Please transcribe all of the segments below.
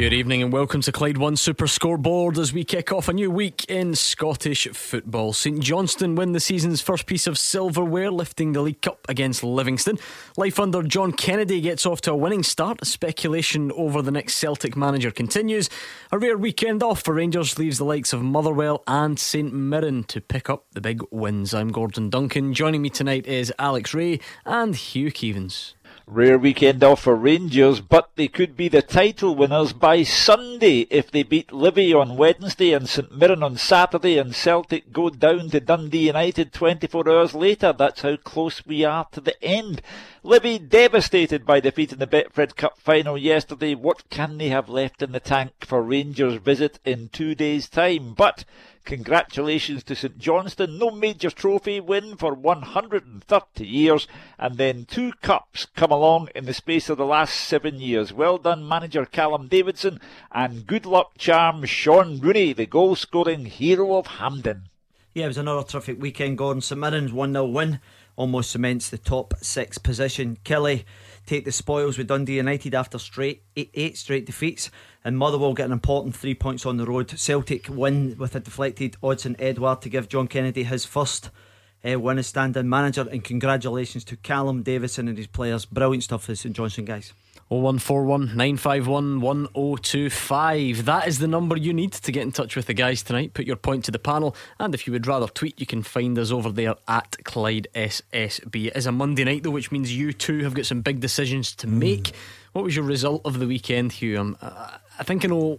Good evening and welcome to Clyde One Super Scoreboard as we kick off a new week in Scottish football. St Johnstone win the season's first piece of silverware, lifting the League Cup against Livingston. Life under John Kennedy gets off to a winning start. Speculation over the next Celtic manager continues. A rare weekend off for Rangers leaves the likes of Motherwell and St Mirren to pick up the big wins. I'm Gordon Duncan. Joining me tonight is Alex Rae and Hugh Keevins. Rare weekend off for Rangers, but they could be the title winners by Sunday if they beat Livy on Wednesday and St Mirren on Saturday and Celtic go down to Dundee United 24 hours later. That's how close we are to the end. Livy devastated by defeat in the Betfred Cup final yesterday. What can they have left in the tank for Rangers' visit in two days' time? But Congratulations to St Johnstone. No major trophy win for 130 years, and then two cups come along in the space of the last seven years. Well done, manager Callum Davidson, and good luck charm Shaun Rooney, the goal scoring hero of Hampden. Yeah, it was another terrific weekend, Gordon. St Mirren's 1 0 win almost cements the top six position. Killie take the spoils with Dundee United after straight eight, eight straight defeats and Motherwell get an important three points on the road. Celtic win with a deflected Odsonne Edouard to give John Kennedy his first uh, win as stand-in manager. And congratulations to Callum Davidson and his players. Brilliant stuff for St Johnstone guys. 0141 951 1025. That is the number you need to get in touch with the guys tonight. Put your point to the panel, and if you would rather tweet, you can find us over there at Clyde SSB. It is a Monday night, though, which means you too have got some big decisions to make. Mm. What was your result of the weekend, Hugh? Um, I think I know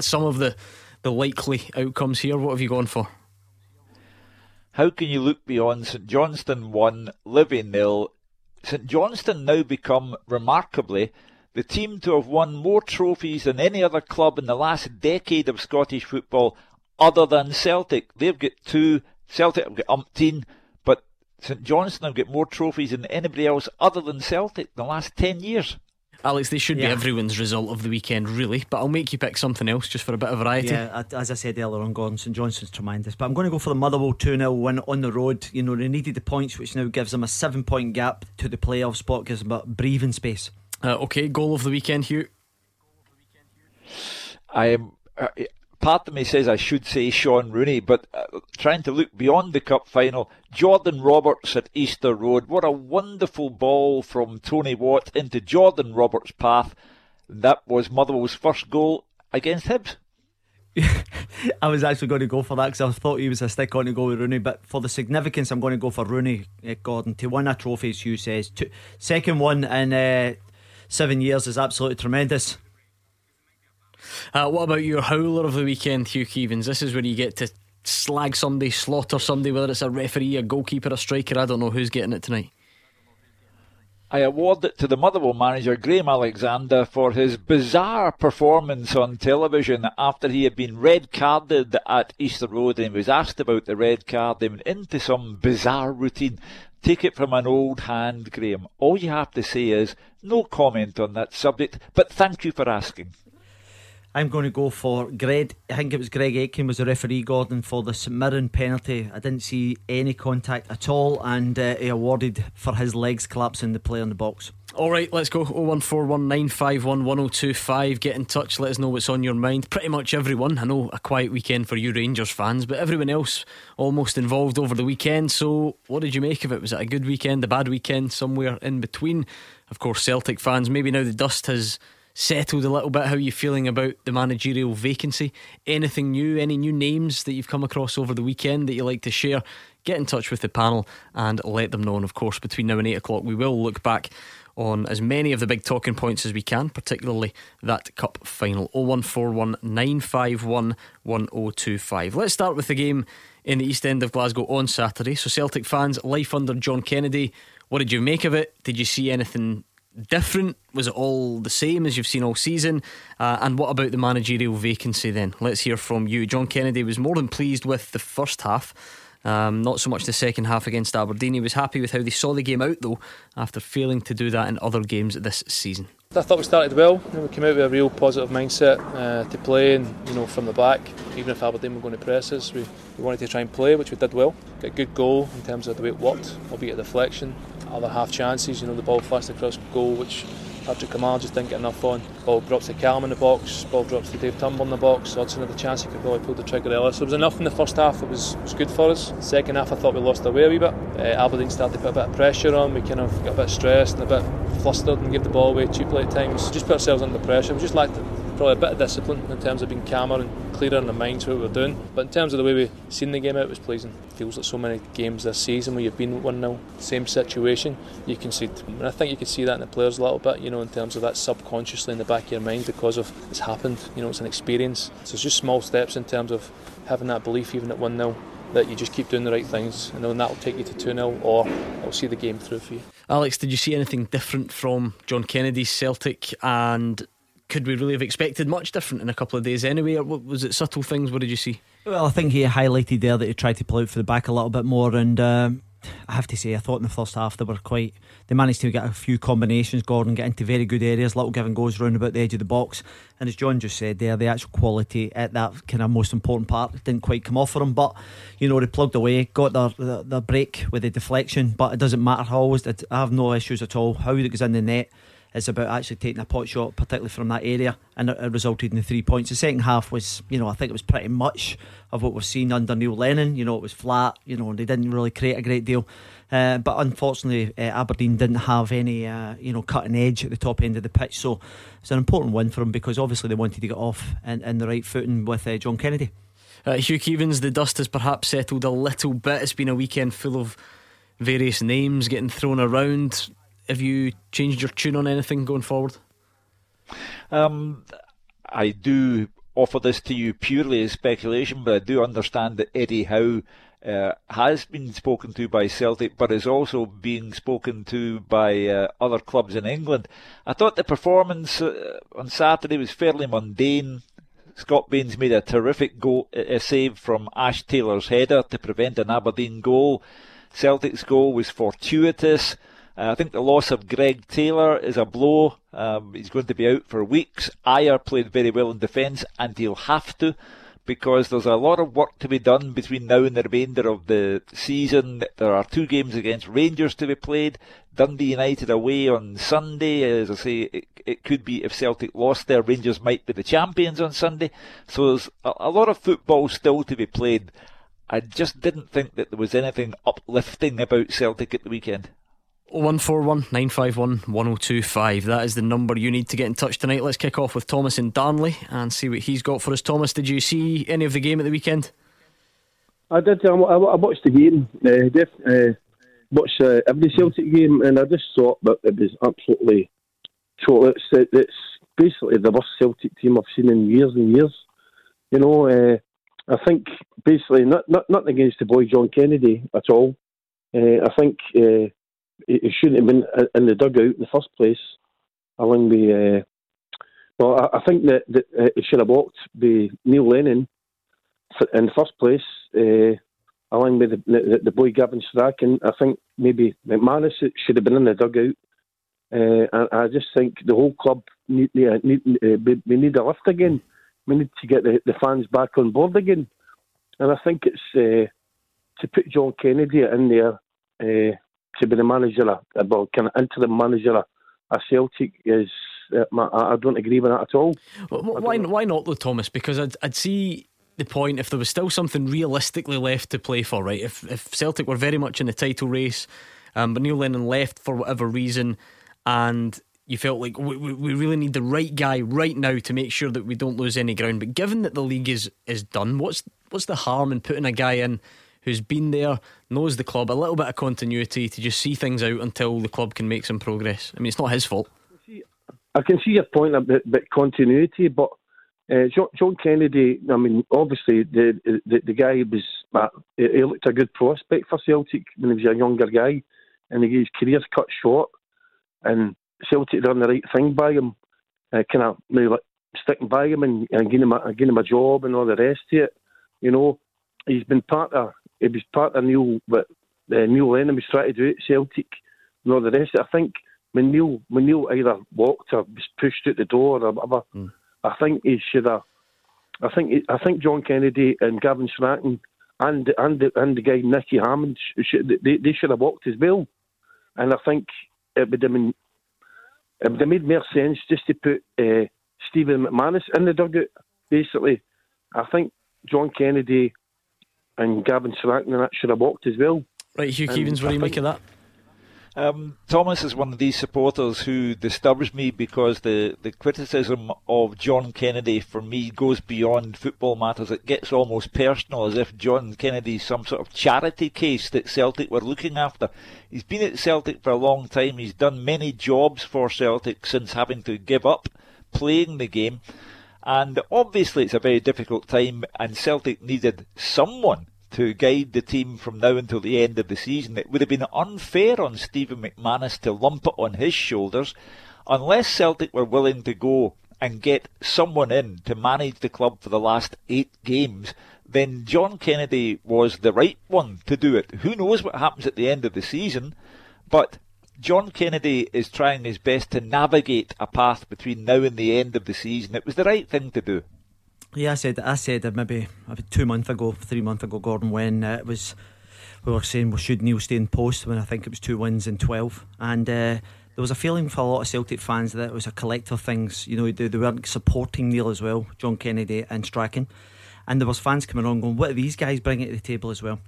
some of the, the likely outcomes here. What have you gone for? How can you look beyond St Johnstone 1, Livy nil, St Johnstone now become, remarkably, the team to have won more trophies than any other club in the last decade of Scottish football, other than Celtic. They've got two, Celtic have got umpteen, but St Johnstone have got more trophies than anybody else other than Celtic in the last 10 years. Alex, this should yeah. be everyone's result of the weekend, really. But I'll make you pick something else just for a bit of variety. Yeah, as I said earlier on, Gordon St Johnstone's tremendous. But I'm going to go for the Motherwell 2 0 win on the road. You know, they needed the points, which now gives them a seven point gap to the playoff spot, gives them a breathing space. Uh, okay, goal of the weekend, Hugh. I am. Uh, part of me says I should say Shaun Rooney, but uh, trying to look beyond the cup final, Jordan Roberts at Easter Road. What a wonderful ball from Tony Watt into Jordan Roberts' path. That was Motherwell's first goal against Hibs. I was actually going to go for that because I thought he was a stick on to go with Rooney, but for the significance, I'm going to go for Rooney, uh, Gordon, to win a trophy, as Hugh says. To, second one in uh, seven years is absolutely tremendous. Uh, what about your howler of the weekend, Hugh Keevins? This is where you get to slag somebody, slaughter somebody, whether it's a referee, a goalkeeper, a striker. I don't know who's getting it tonight. I award it to the Motherwell manager Graham Alexander for his bizarre performance on television after he had been red carded at Easter Road and he was asked about the red card. They went into some bizarre routine. Take it from an old hand, Graham. All you have to say is no comment on that subject, but thank you for asking. I'm going to go for Greg. I think it was Greg Aitken was the referee, Gordon, for the St Mirren penalty. I didn't see any contact at all, and uh, he awarded for his legs collapsing the play on the box. All right, let's go. 01419511025. Get in touch. Let us know what's on your mind. Pretty much everyone. I know a quiet weekend for you Rangers fans, but everyone else almost involved over the weekend. So, what did you make of it? Was it a good weekend, a bad weekend, somewhere in between? Of course, Celtic fans, maybe now the dust has settled a little bit? How are you feeling about the managerial vacancy? Anything new? Any new names that you've come across over the weekend that you like to share? Get in touch with the panel and let them know. And of course, between now and 8 o'clock, we will look back on as many of the big talking points as we can, particularly that cup final. 0141 951 1025. Let's start with the game in the East End of Glasgow on Saturday. So, Celtic fans, life under John Kennedy. What did you make of it? Did you see anything different? Was it all the same as you've seen all season? Uh, and what about the managerial vacancy then? Let's hear from you. John Kennedy was more than pleased with the first half. Um, not so much the second half against Aberdeen. He was happy with how they saw the game out, though, after failing to do that in other games this season. I thought we started well. we came out with a real positive mindset uh, to play, and you know from the back, even if Aberdeen were going to press us, we, we wanted to try and play, which we did well. Got a good goal in terms of the way it worked, albeit a deflection. Other half chances, you know, the ball flashed across goal, which Patrick Kamal just didn't get enough on. Ball drops to Callum in the box, ball drops to Dave Turnbull in the box. Hodgson had the chance, he could probably pull the trigger earlier. So there was enough in the first half it was, was good for us. Second half, I thought we lost our way a wee bit. Uh, Aberdeen started to put a bit of pressure on, we kind of got a bit stressed and a bit flustered and gave the ball away cheaply at times. Just put ourselves under pressure. We just lacked probably a bit of discipline in terms of being calmer and clearer in the minds what we were doing. But in terms of the way we seen the game out, it was pleasing. It feels like so many games this season where you've been 1 0, same situation, you concede. And I think you can see that in the players a little bit, you know, in terms of that subconsciously in the back of your mind because of it's happened, you know, it's an experience. So it's just small steps in terms of having that belief even at 1 0 that you just keep doing the right things and then that'll take you to 2 0 or it'll see the game through for you. Alex, did you see anything different from John Kennedy's Celtic and could we really have expected much different in a couple of days anyway? Or was it subtle things? What did you see? Well, I think he highlighted there that he tried to pull out for the back a little bit more, and um, I have to say, I thought in the first half they were quite. They managed to get a few combinations. Gordon get into very good areas. Little give and goes round about the edge of the box, and as John just said there, the actual quality at that kind of most important part didn't quite come off for him. But you know, they plugged away, got their their, their break with the deflection. But it doesn't matter. How always, I have no issues at all. How it goes in the net is about actually taking a pot shot, particularly from that area, and it, resulted in the three points. The second half was, you know, I think it was pretty much of what we've seen under Neil Lennon. You know, it was flat. You know, and they didn't really create a great deal. Uh, but unfortunately, uh, Aberdeen didn't have any, uh, you know, cutting edge at the top end of the pitch. So it's an important win for them because obviously they wanted to get off in, in the right footing with uh, John Kennedy. Uh, Hugh Keevins, the dust has perhaps settled a little bit. It's been a weekend full of various names getting thrown around have you changed your tune on anything going forward? Um, I do offer this to you purely as speculation, but I do understand that Eddie Howe uh, has been spoken to by Celtic, but is also being spoken to by uh, other clubs in England. I thought the performance uh, on Saturday was fairly mundane. Scott Baines made a terrific goal, a save from Ash Taylor's header to prevent an Aberdeen goal. Celtic's goal was fortuitous. Uh, I think the loss of Greg Taylor is a blow. Um, he's going to be out for weeks. Ajer played very well in defence, and he'll have to because there's a lot of work to be done between now and the remainder of the season. There are two games against Rangers to be played. Dundee United away on Sunday. As I say, it, it could be if Celtic lost there, Rangers might be the champions on Sunday. So there's a, a lot of football still to be played. I just didn't think that there was anything uplifting about Celtic at the weekend. 0141 951 1025. That is the number you need to get in touch tonight. Let's kick off with Thomas in Darnley and see what he's got for us. Thomas, did you see any of the game at the weekend? I did. I, I watched the game. Uh, def, uh, watched uh, every Celtic game, and I just thought that it was absolutely. So it's, it's basically the worst Celtic team I've seen in years and years. You know, uh, I think basically not, not nothing against the boy John Kennedy at all. Uh, I think uh, he shouldn't have been in the dugout in the first place. Along the, uh, well, I, I, think that, that uh, should have walked the Neil Lennon in the first place, uh, along with the, the, the, boy Gavin Strachan. I think maybe McManus should have been in the dugout. Uh, and I just think the whole club need, need uh, we need a lift again. We need to get the, the fans back on board again. And I think it's uh, to put John Kennedy in there uh, to be the manager, well, kind of interim manager at Celtic is. Uh, I don't agree with that at all. Well, why, why not though, Thomas? Because I'd, I'd see the point if there was still something realistically left to play for, right? If if Celtic were very much in the title race, um, but Neil Lennon left for whatever reason, and you felt like we, we really need the right guy right now to make sure that we don't lose any ground. But given that the league is is done, what's what's the harm in putting a guy in who's been there, knows the club, a little bit of continuity to just see things out until the club can make some progress. I mean, it's not his fault. I can see your point about, about continuity, but uh, John, John, Kennedy, I mean, obviously the the, the guy was uh, he looked a good prospect for Celtic when he was a younger guy, and his career's cut short, and Celtic done the right thing by him, uh, kind of maybe like sticking by him and, and giving him a, giving him a job and all the rest of it. You know, he's been part of it was part of Neil, what uh, Neil Lennon was trying to do at Celtic and all the rest. I think when Neil when Neil either walked or was pushed out the door or whatever, mm. I think he should have. I think I think John Kennedy and Gavin Strachan and and the, and the guy Nicky Hammond should, they they should have walked as well, and I think it would have been it would have made more sense just to put uh, Stephen McManus in the dugout. Basically, I think John Kennedy and Gavin Strachan and that should have walked as well. Right, Hugh Keevins, what do you make of that? Um, Thomas is one of these supporters who disturbs me because the, the criticism of John Kennedy for me goes beyond football matters. It gets almost personal, as if John Kennedy is some sort of charity case that Celtic were looking after. He's been at Celtic for a long time. He's done many jobs for Celtic since having to give up playing the game. And obviously, it's a very difficult time, and Celtic needed someone to guide the team from now until the end of the season. It would have been unfair on Stephen McManus to lump it on his shoulders unless Celtic were willing to go and get someone in to manage the club for the last eight games, then John Kennedy was the right one to do it. Who knows what happens at the end of the season, but John Kennedy is trying his best to navigate a path between now and the end of the season. It was the right thing to do. Yeah, I said I said maybe two months ago, three months ago, Gordon, when uh, it was we were saying well, should Neil stay in post when I think it was two wins in twelve, and uh, there was a feeling for a lot of Celtic fans that it was a collective things. You know, they, they weren't supporting Neil as well, John Kennedy and Strachan, and there was fans coming on going, "What are these guys bringing to the table as well?"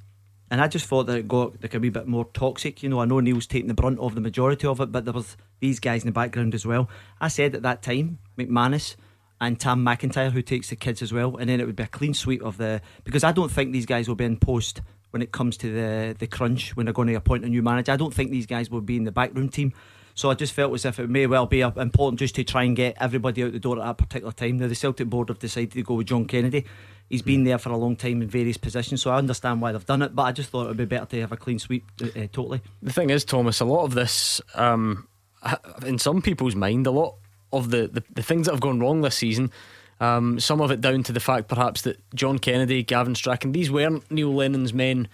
And I just thought that it got like a wee bit more toxic. You know, I know Neil's taking the brunt of the majority of it, but there was these guys in the background as well. I said at that time, McManus and Tam McIntyre, who takes the kids as well, and then it would be a clean sweep of the because I don't think these guys will be in post when it comes to the the crunch when they're going to appoint a new manager. I don't think these guys will be in the backroom team. So I just felt as if it may well be important just to try and get everybody out the door at that particular time. Now the Celtic board have decided to go with John Kennedy. He's been there for a long time in various positions, so I understand why they've done it. But I just thought it would be better to have a clean sweep uh, uh totally. The thing is, Thomas, a lot of this, um, in some people's mind, a lot of the, the, the things that have gone wrong this season um, some of it down to the fact, perhaps, that John Kennedy, Gavin Strachan, these weren't Neil Lennon's men.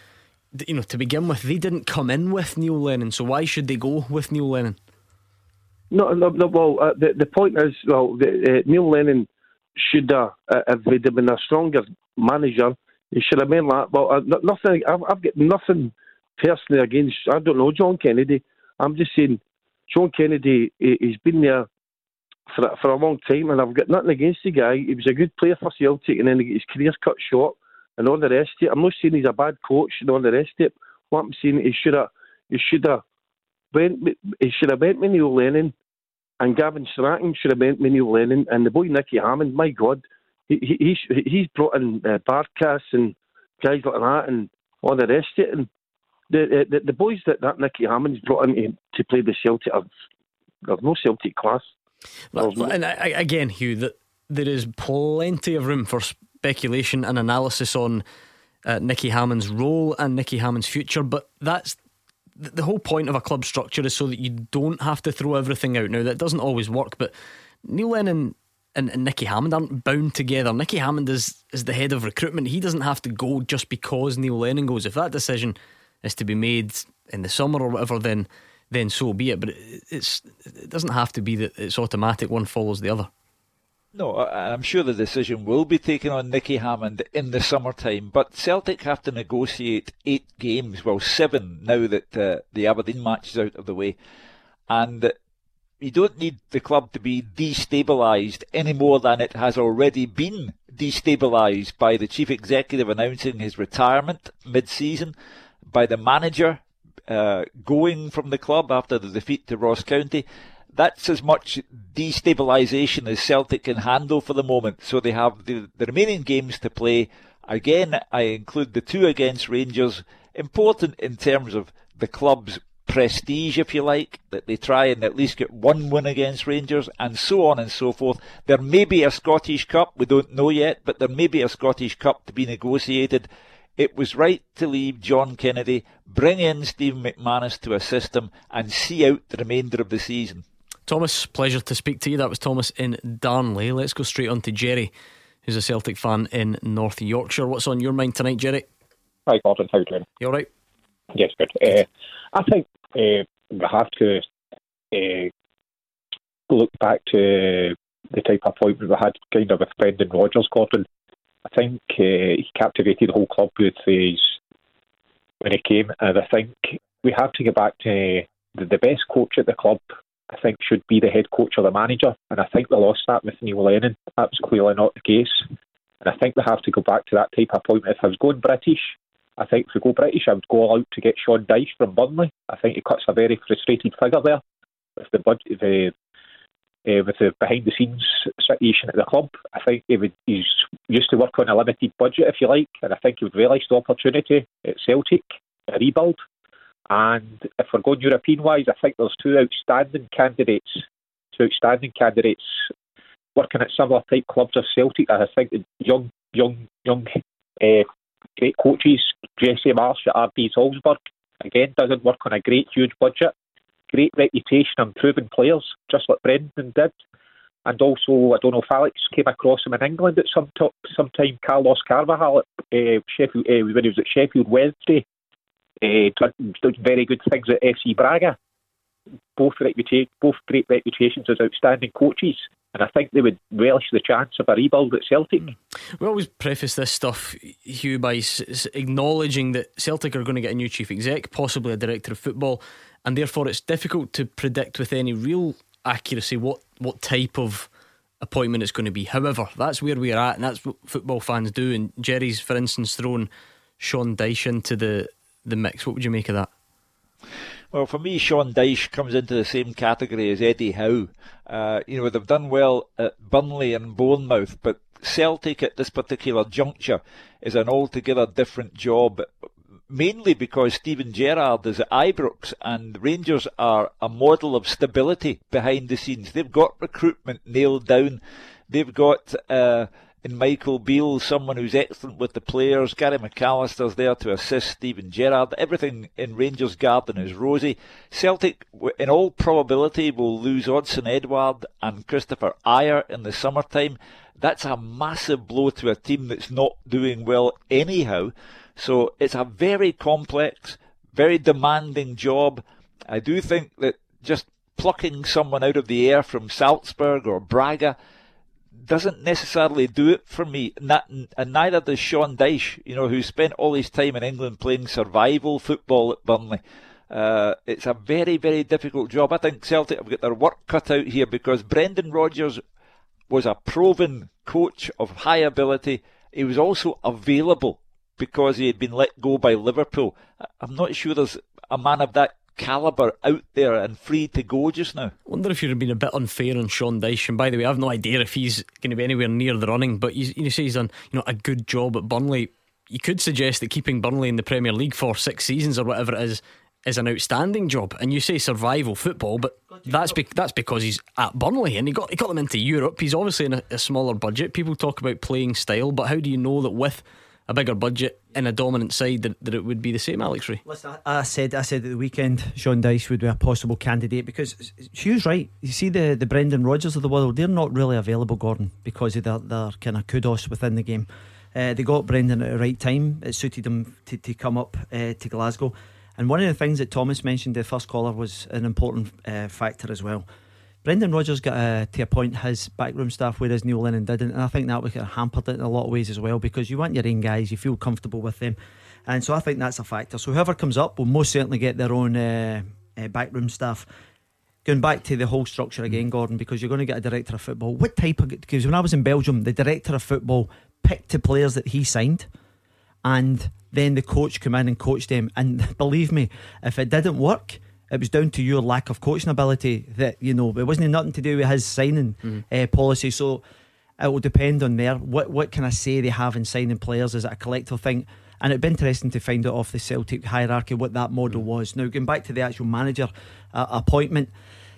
You know, to begin with, they didn't come in with Neil Lennon, so why should they go with Neil Lennon? No, no, no well, uh, the the point is, well, the, uh, Neil Lennon should have, uh, he'd have been a stronger manager, he should have been that. Well, uh, nothing. I've, I've got nothing personally against. I don't know John Kennedy. I'm just saying, John Kennedy. He, he's been there for for a long time, and I've got nothing against the guy. He was a good player for Celtic, and then his career's cut short, and all the rest of it. I'm not saying he's a bad coach and all the rest of it. What I'm saying, he should have, he should have went, he should have went with Neil Lennon, and Gavin Strachan should have went with Neil Lennon, and the boy Nicky Hammond. My God, he, he he's brought in uh, Barkas and guys like that, and all the rest of it, and. The, the the boys that, that Nicky Hammond's brought in to, to play the Celtic have, have no Celtic class. Well, And again, Hugh, that there is plenty of room for speculation and analysis on uh, Nicky Hammond's role and Nicky Hammond's future, but that's the whole point of a club structure is so that you don't have to throw everything out. Now that doesn't always work, but Neil Lennon and, and Nicky Hammond aren't bound together. Nicky Hammond is is the head of recruitment. He doesn't have to go just because Neil Lennon goes. If that decision is to be made in the summer or whatever, then then so be it. But it's it doesn't have to be that it's automatic. One follows the other. No, I'm sure the decision will be taken on Nicky Hammond in the summertime, but Celtic have to negotiate eight games, well, seven now that uh, the Aberdeen match is out of the way. And you don't need the club to be destabilised any more than it has already been destabilised by the chief executive announcing his retirement mid season, by the manager uh, going from the club after the defeat to Ross County. That's as much destabilisation as Celtic can handle for the moment. So they have the, the remaining games to play. Again, I include the two against Rangers, important in terms of the club's prestige, if you like, that they try and at least get one win against Rangers, and so on and so forth. There may be a Scottish Cup, we don't know yet, but there may be a Scottish Cup to be negotiated it was right to leave John Kennedy, bring in Stephen McManus to assist him, and see out the remainder of the season. Thomas, pleasure to speak to you. That was Thomas in Darnley. Let's go straight on to Jerry, who's a Celtic fan in North Yorkshire. What's on your mind tonight, Jerry? Hi, Gordon. How are you doing? You all right? Yes, good. Uh, I think uh, we have to uh, look back to the type of appointment we had kind of with Brendan Rodgers, Gordon. I think uh, he captivated the whole club with his when he came, and I think we have to get back to the, the best coach at the club. I think should be the head coach or the manager, and I think we lost that with Neil Lennon. That was clearly not the case, and I think we have to go back to that type of appointment. If I was going British, I think if we go British, I would go all out to get Sean Dyche from Burnley. I think he cuts a very frustrated figure there with the budget, the uh, with the behind the scenes situation at the club. I think he would, he's used to work on a limited budget, if you like, and I think he would realise the opportunity at Celtic, a rebuild. And if we're going European wise, I think there's two outstanding candidates, two outstanding candidates working at similar type clubs as Celtic. I think the young, young, young, uh, great coaches, Jesse Marsch at RB Salzburg, again, doesn't work on a great, huge budget great reputation and proven players, just like Brendan did. And also, I don't know if Alex came across him in England at some top, some time. Carlos Carvalhal at uh, Sheffield uh, when he was at Sheffield Wednesday, uh, very good things at FC Braga. Both reputa- both great reputations as outstanding coaches and I think they would relish the chance of a rebuild at Celtic. We always preface this stuff, Hugh, by acknowledging that Celtic are going to get a new chief exec, possibly a director of football, and therefore it's difficult to predict with any real accuracy what, what type of appointment it's going to be. However, that's where we're at, and that's what football fans do. And Jerry's, for instance, thrown Sean Dyche into the, the mix. What would you make of that? Well, for me, Sean Dyche comes into the same category as Eddie Howe. Uh, you know, they've done well at Burnley and Bournemouth, but Celtic at this particular juncture is an altogether different job mainly because Steven Gerrard is at Ibrox and Rangers are a model of stability behind the scenes. They've got recruitment nailed down. They've got uh, in Michael Beale someone who's excellent with the players. Gary McAllister's there to assist Steven Gerrard. Everything in Rangers' garden is rosy. Celtic, in all probability, will lose Odsonne Edouard and Kristoffer Ajer in the summertime. That's a massive blow to a team that's not doing well anyhow. So it's a very complex, very demanding job. I do think that just plucking someone out of the air from Salzburg or Braga doesn't necessarily do it for me. And neither does Sean Dyche, you know, who spent all his time in England playing survival football at Burnley. Uh, it's a very, very difficult job. I think Celtic have got their work cut out here because Brendan Rodgers was a proven coach of high ability. He was also available because he had been let go by Liverpool. I'm not sure there's a man of that calibre out there and free to go just now. Wonder if you've been a bit unfair on Sean Dyche. And by the way, I've no idea if he's going to be anywhere near the running, but you, you say he's done you know a good job at Burnley. You could suggest that keeping Burnley in the Premier League for six seasons or whatever it is is an outstanding job. And you say survival football, but that's be- that's because he's at Burnley and he got he got them into Europe. He's obviously in a, a smaller budget. People talk about playing style, but how do you know that with a bigger budget in a dominant side that, that it would be the same, Alex Rae. Listen, I said I said at the weekend Sean Dyche would be a possible candidate because Hugh's right. You see the the Brendan Rodgers of the world, they're not really available, Gordon, because of their, their kind of kudos within the game. Uh, they got Brendan at the right time. It suited them to, to come up uh, to Glasgow. And one of the things that Thomas mentioned, the first caller, was an important uh, factor as well. Brendan Rodgers got uh, to appoint his backroom staff, whereas Neil Lennon didn't, and I think that would have hampered it in a lot of ways as well because you want your own guys, you feel comfortable with them, and so I think that's a factor. So whoever comes up will most certainly get their own uh, uh, backroom staff. Going back to the whole structure again, mm. Gordon, because you're going to get a director of football. What type of? Because when I was in Belgium, the director of football picked the players that he signed, and then the coach came in and coached them. And believe me, if it didn't work it was down to your lack of coaching ability that you know it wasn't nothing to do with his signing mm-hmm. uh, policy. So it will depend on there. What what can I say they have in signing players? Is it a collective thing? And it'd be interesting to find out off the Celtic hierarchy what that model mm-hmm. was. Now going back to the actual manager uh, appointment.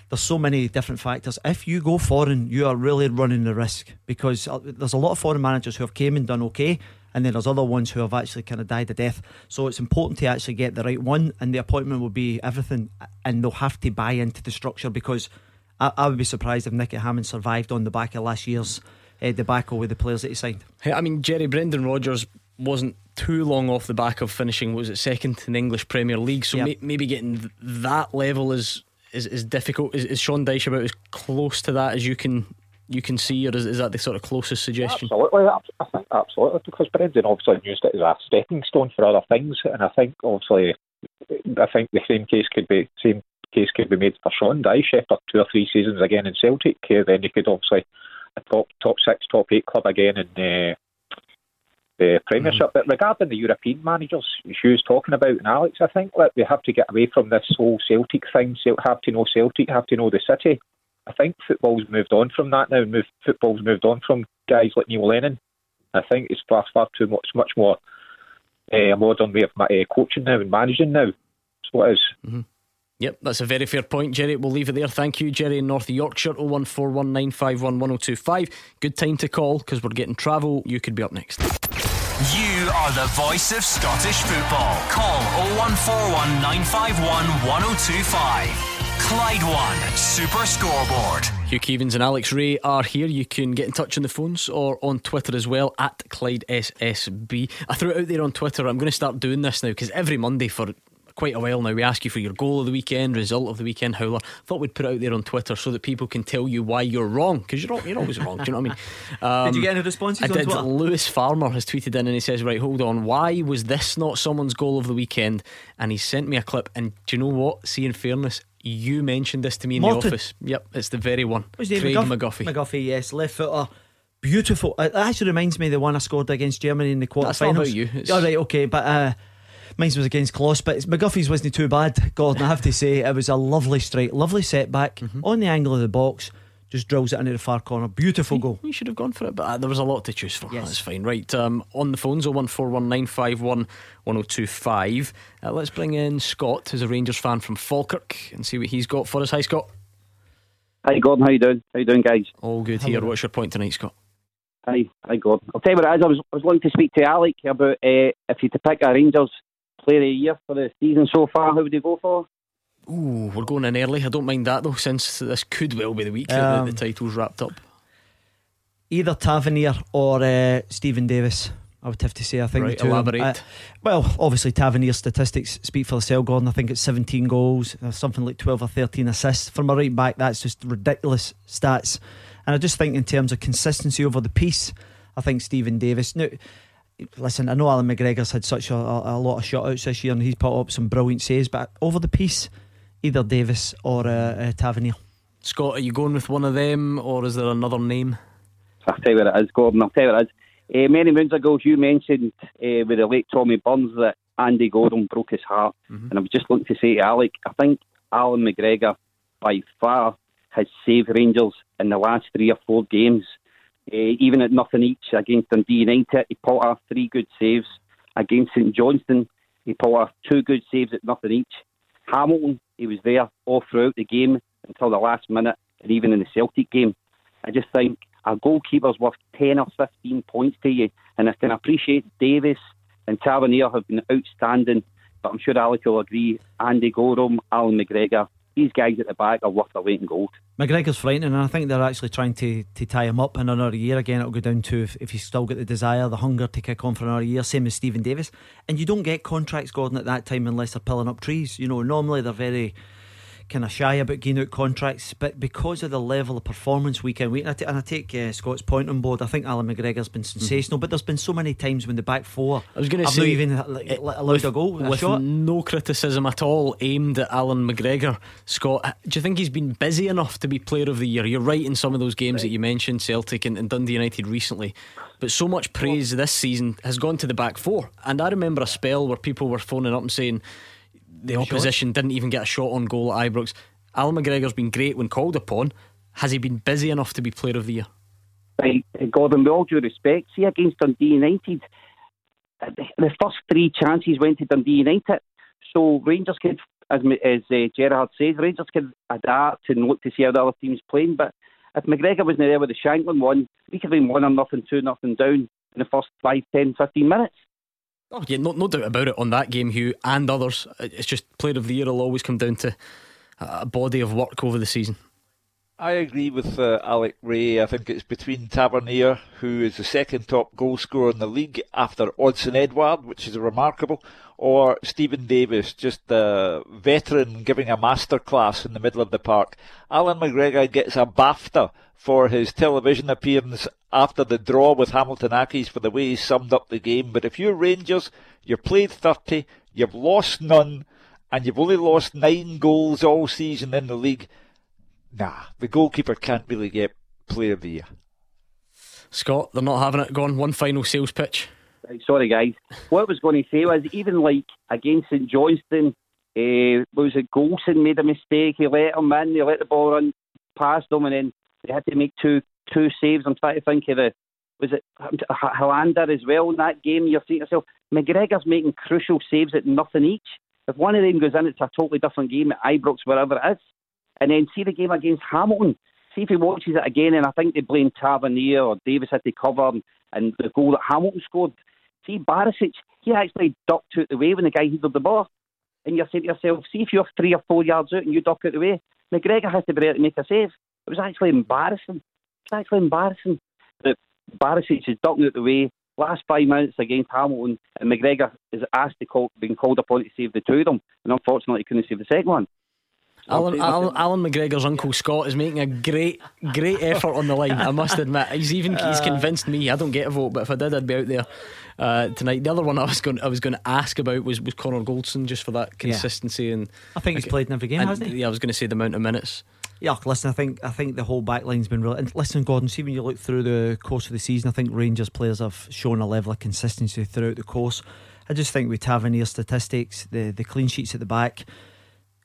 There's so many different factors. If you go foreign, you are really running the risk because uh, there's a lot of foreign managers who have came and done okay, and then there's other ones who have actually kind of died a death. So it's important to actually get the right one, and the appointment will be everything, and they'll have to buy into the structure because I, I would be surprised if Nicky Hammond survived on the back of last year's uh, debacle with the players that he signed. Hey, I mean, Jerry Brendan Rodgers wasn't too long off the back of finishing was it second in the English Premier League so yep. may, maybe getting that level is is, is difficult. Is, is Sean Dyche about as close to that as you can you can see, or is, is that the sort of closest suggestion? Absolutely, I think absolutely because Brendan obviously used it as a stepping stone for other things, and I think obviously, I think the same case could be same case could be made for Sean Dyche after two or three seasons again in Celtic. Uh, then you could obviously a top top six, top eight club again in uh, the Premiership. Mm. But regarding the European managers, she was talking about, and Alex, I think that we have to get away from this whole Celtic thing. Have to know Celtic, have to know the city. I think football's moved on from that now. Move, football's moved on from guys like Neil Lennon. I think it's far, far too much, much more uh, modern way of uh, coaching now and managing now. That's what it is. Mm-hmm. Yep, that's a very fair point, Jerry. We'll leave it there. Thank you, Jerry in North Yorkshire, 01419511025. Good time to call because we're getting travel. You could be up next. You are the voice of Scottish football. Call 0141 951 1025. Clyde One Super Scoreboard. Hugh Keevins and Alex Rae are here. You can get in touch on the phones or on Twitter as well at Clyde SSB. I threw it out there on Twitter. I'm going to start doing this now because every Monday for quite a while now. We ask you for your goal of the weekend, result of the weekend, howler. Thought we'd put it out there on Twitter so that people can tell you why you're wrong because you're, you're always wrong. Do you know what I mean? Um, did you get any responses? I did. Lewis Farmer has tweeted in and he says, "Right, hold on. Why was this not someone's goal of the weekend?" And he sent me a clip. And do you know what? See, in fairness, you mentioned this to me in the office. Yep, it's the very one. What's Craig McGuffie? McGuffie. McGuffie, yes, left footer. Beautiful. It actually reminds me of the one I scored against Germany in the quarterfinals. That's not about you. It's... All right, okay, but uh, mine was against Kloss. But McGuffie's wasn't too bad, Gordon. I have to say, it was a lovely strike, lovely setback mm-hmm. on the angle of the box just drills it into the far corner. Beautiful goal. We should have gone for it, but uh, there was a lot to choose for. Yes. That's fine. Right, um, on the phones 01419511025. Uh, let's bring in Scott, who's a Rangers fan from Falkirk, and see what he's got for us. Hi, Scott. Hi, Gordon. How you doing? How you doing, guys? All good Hello. here. What's your point tonight, Scott? Hi, hi, Gordon. I'll tell you what it is. I was, I was wanting to speak to Alec about uh, if you to pick a Rangers player of the year for the season so far, who would you go for? Ooh, we're going in early. I don't mind that though, since this could well be the week um, that the, the, title's wrapped up. Either Tavernier or uh, Stephen Davis. I would have to say. I think right, the two elaborate. Uh, well, obviously Tavernier's statistics speak for themselves. Gordon, I think it's 17 goals, uh, something like 12 or 13 assists from a right back. That's just ridiculous stats. And I just think in terms of consistency over the piece, I think Stephen Davis. Now, listen, I know Allan McGregor's had such a, a, a lot of shutouts this year, and he's put up some brilliant saves. But over the piece, either Davis or uh, uh, Tavernier. Scott, are you going with one of them, or is there another name? I'll tell you what it is, Gordon. I'll tell you what it is. Uh, many moons ago, you mentioned uh, with the late Tommy Burns that Andy Goram broke his heart. Mm-hmm. And I was just looking to say to Alec, I think Allan McGregor, by far, has saved Rangers in the last three or four games. Uh, even at nothing each against Dundee United, he pulled off three good saves. Against St Johnstone, he pulled off two good saves at nothing each. Hamilton, he was there all throughout the game until the last minute, and even in the Celtic game. I just think our goalkeeper's worth 10 or 15 points to you, and I can appreciate Davis and Tavernier have been outstanding, but I'm sure Alec will agree. Andy Goram, Allan McGregor, these guys at the back are worth their weight in gold. McGregor's frightening, and I think they're actually trying to, to tie him up in another year. Again, it'll go down to if, if he's still got the desire, the hunger to kick on for another year, same as Stephen Davis. And you don't get contracts, Gordon, at that time unless they're pulling up trees. You know, normally they're very kind of shy about giving out contracts, but because of the level of performance week in week, and I, t- and I take uh, Scott's point on board, I think Allan McGregor's been mm-hmm. sensational, mm-hmm. but there's been so many times when the back four I was going to say, not even like, it, allowed with, a goal, with shot. no criticism at all aimed at Allan McGregor. Scott, do you think he's been busy enough to be Player of the Year? You're right in some of those games right. that you mentioned, Celtic and, and Dundee United recently, but so much praise this season has gone to the back four, and I remember a spell where people were phoning up and saying the opposition didn't even get a shot on goal at Ibrox. Al McGregor's been great when called upon. Has he been busy enough to be Player of the Year? Right, Gordon, with all due respect, see against Dundee United, the first three chances went to Dundee United. So Rangers could, as, as uh, Gerrard says, Rangers could adapt and look to see how the other team's playing. But if McGregor wasn't there with the Shankland one, we could have been one or nothing, two nothing down in the first 5, 10, 15 minutes. Oh yeah, no, no doubt about it on that game, Hugh, and others. It's just Player of the Year will always come down to a body of work over the season? I agree with uh, Alec Rae. I think it's between Tavernier, who is the second top goal scorer in the league after Odsonne Edouard, which is remarkable, or Stephen Davis, just the veteran giving a masterclass in the middle of the park. Allan McGregor gets a BAFTA for his television appearance after the draw with Hamilton Accies for the way he summed up the game. But if you're Rangers, you've played 30, you've lost none, and you've only lost nine goals all season in the league nah, the goalkeeper can't really get player of the year. Scott, they're not having it. Gone one final sales pitch. Sorry, guys. What I was going to say was even like against St Johnstone, uh, was it Goldson made a mistake? He let him in, he let the ball run past them, and then they had to make two two saves. I'm trying to think of the was it Helander as well in that game. You're to yourself, McGregor's making crucial saves at nothing each. If one of them goes in, it's a totally different game at Ibrox, wherever it is and then see the game against Hamilton. See if he watches it again, and I think they blame Tavernier or Davis had to cover and the goal that Hamilton scored. See, Barisic, he actually ducked out the way when the guy headed the ball. And you're saying to yourself, see if you're three or four yards out and you duck out the way. McGregor has to be able to make a save. It was actually embarrassing. It's actually embarrassing that Barisic is ducking out the way. Last five minutes against Hamilton, and McGregor is asked to call, being called upon to save the two of them, and unfortunately he couldn't save the second one. Allan, Allan, Allan, McGregor's uncle Scott is making a great, great effort on the line. I must admit, he's even he's uh. convinced me. I don't get a vote, but if I did, I'd be out there uh, tonight. The other one I was going, I was going to ask about was was Connor Goldson, just for that consistency yeah. and. I think he's played in every game, and, hasn't he? Yeah, I was going to say the amount of minutes. Yeah, listen, I think I think the whole back line's been real. And listen, Gordon, see when you look through the course of the season, I think Rangers players have shown a level of consistency throughout the course. I just think with Tavernier statistics, the the clean sheets at the back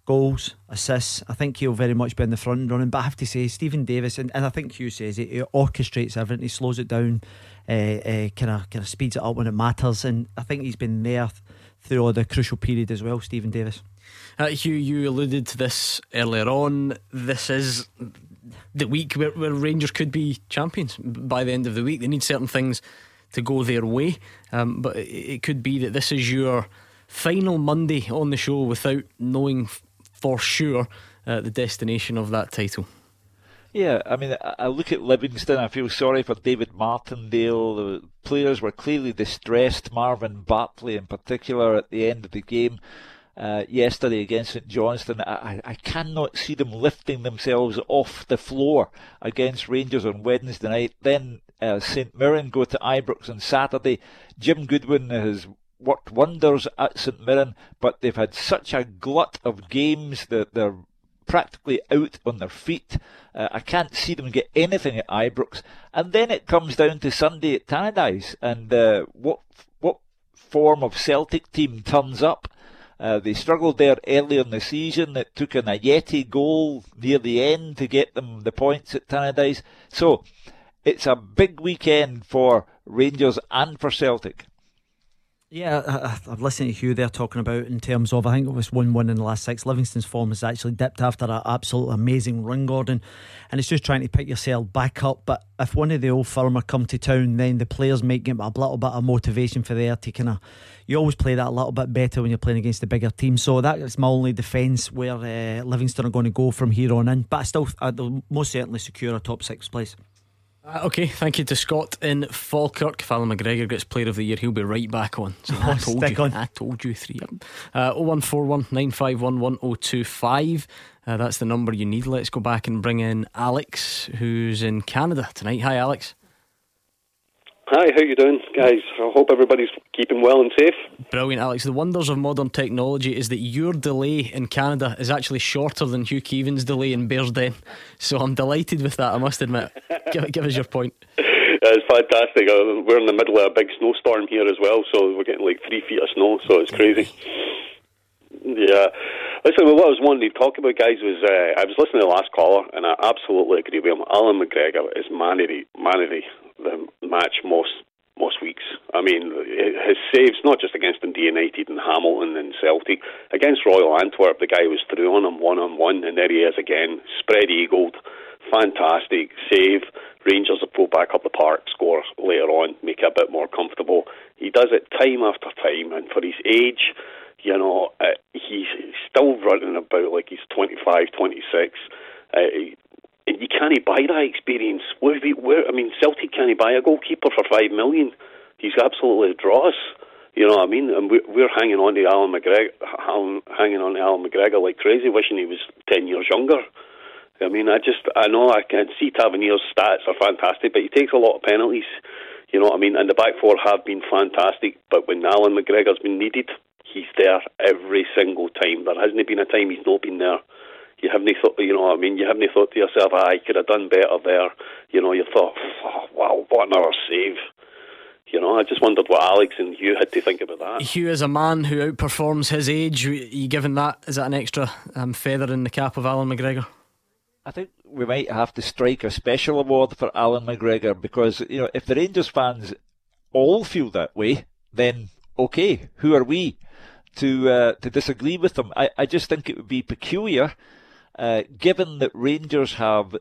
goals, assists. I think he'll very much be in the front running. But I have to say, Stephen Davis, and, and I think Hugh says it, he orchestrates everything. He slows it down, kind of kind of speeds it up when it matters. And I think he's been there through all the crucial period as well, Stephen Davis. Uh, Hugh, you alluded to this earlier on. This is the week where, where Rangers could be champions by the end of the week. They need certain things to go their way, um, but it, it could be that this is your final Monday on the show without knowing for sure uh, the destination of that title. Yeah, I mean, I look at Livingston. I feel sorry for David Martindale. The players were clearly distressed. Marvin Bartley, in particular, at the end of the game uh, yesterday against St Johnstone. I, I cannot see them lifting themselves off the floor against Rangers on Wednesday night. Then uh, St Mirren go to Ibrox on Saturday. Jim Goodwin has worked wonders at St Mirren, but they've had such a glut of games that they're practically out on their feet. Uh, I can't see them get anything at Ibrox. And then it comes down to Sunday at Tannadice and uh, what what form of Celtic team turns up. Uh, they struggled there early in the season. It took an Ajeti goal near the end to get them the points at Tannadice. So it's a big weekend for Rangers and for Celtic. Yeah, I, have listened to Hugh there talking about in terms of I think it was one one in the last six. Livingston's form has actually dipped after an absolute amazing run, Gordon, and it's just trying to pick yourself back up. But if one of the old firm come to town, then the players might get a little bit of motivation for there to kind of. You always play that a little bit better when you're playing against the bigger team. So that is my only defence where uh, Livingston are going to go from here on in. But I still, uh, they'll most certainly secure a top six place. Uh, okay, thank you to Scott in Falkirk. Fallon McGregor gets Player of the Year. He'll be right back on. So I told you. On. I told you three. Uh, 0141 951 1025. Uh, that's the number you need. Let's go back and bring in Alex, who's in Canada tonight. Hi, Alex. Hi, how you doing, guys? I hope everybody's keeping well and safe. Brilliant, Alex. The wonders of modern technology is that your delay in Canada is actually shorter than Hugh Keevins' delay in Bearsden. So I'm delighted with that, I must admit. give, give us your point. It's fantastic. Uh, we're in the middle of a big snowstorm here as well, so we're getting like three feet of snow, so it's crazy. Yeah. Listen, what I was wanting to talk about, guys, was uh, I was listening to the last caller, and I absolutely agree with him. Allan McGregor is man of the, man of the, the match most most weeks. I mean, his saves, not just against Dundee United and Hamilton and Celtic, against Royal Antwerp, the guy was through on him one on one, and there he is again, spread eagled, fantastic save. Rangers have pulled back up the park, score later on, make it a bit more comfortable. He does it time after time, and for his age, you know, uh, he's still running about like he's 25, 26. Uh, you can't buy that experience. Where, where I mean, Celtic can't buy a goalkeeper for five million. He's absolutely a dross. You know what I mean? And we're hanging on to Allan McGregor, hanging on to Allan McGregor like crazy, wishing he was ten years younger. I mean, I just, I know I can see Tavernier's stats are fantastic, but he takes a lot of penalties. You know what I mean? And the back four have been fantastic, but when Allan McGregor's been needed, he's there every single time. There hasn't been a time he's not been there. You haven't thought, you know what I mean? You haven't thought to yourself, ah, I could have done better there. You know, you thought, oh, wow, what another save. You know, I just wondered what Alex and Hugh had to think about that. Hugh is a man who outperforms his age. You given that? Is that an extra um, feather in the cap of Allan McGregor? I think we might have to strike a special award for Allan McGregor because you know if the Rangers fans all feel that way, then okay, who are we to uh, to disagree with them? I, I just think it would be peculiar, uh, given that Rangers have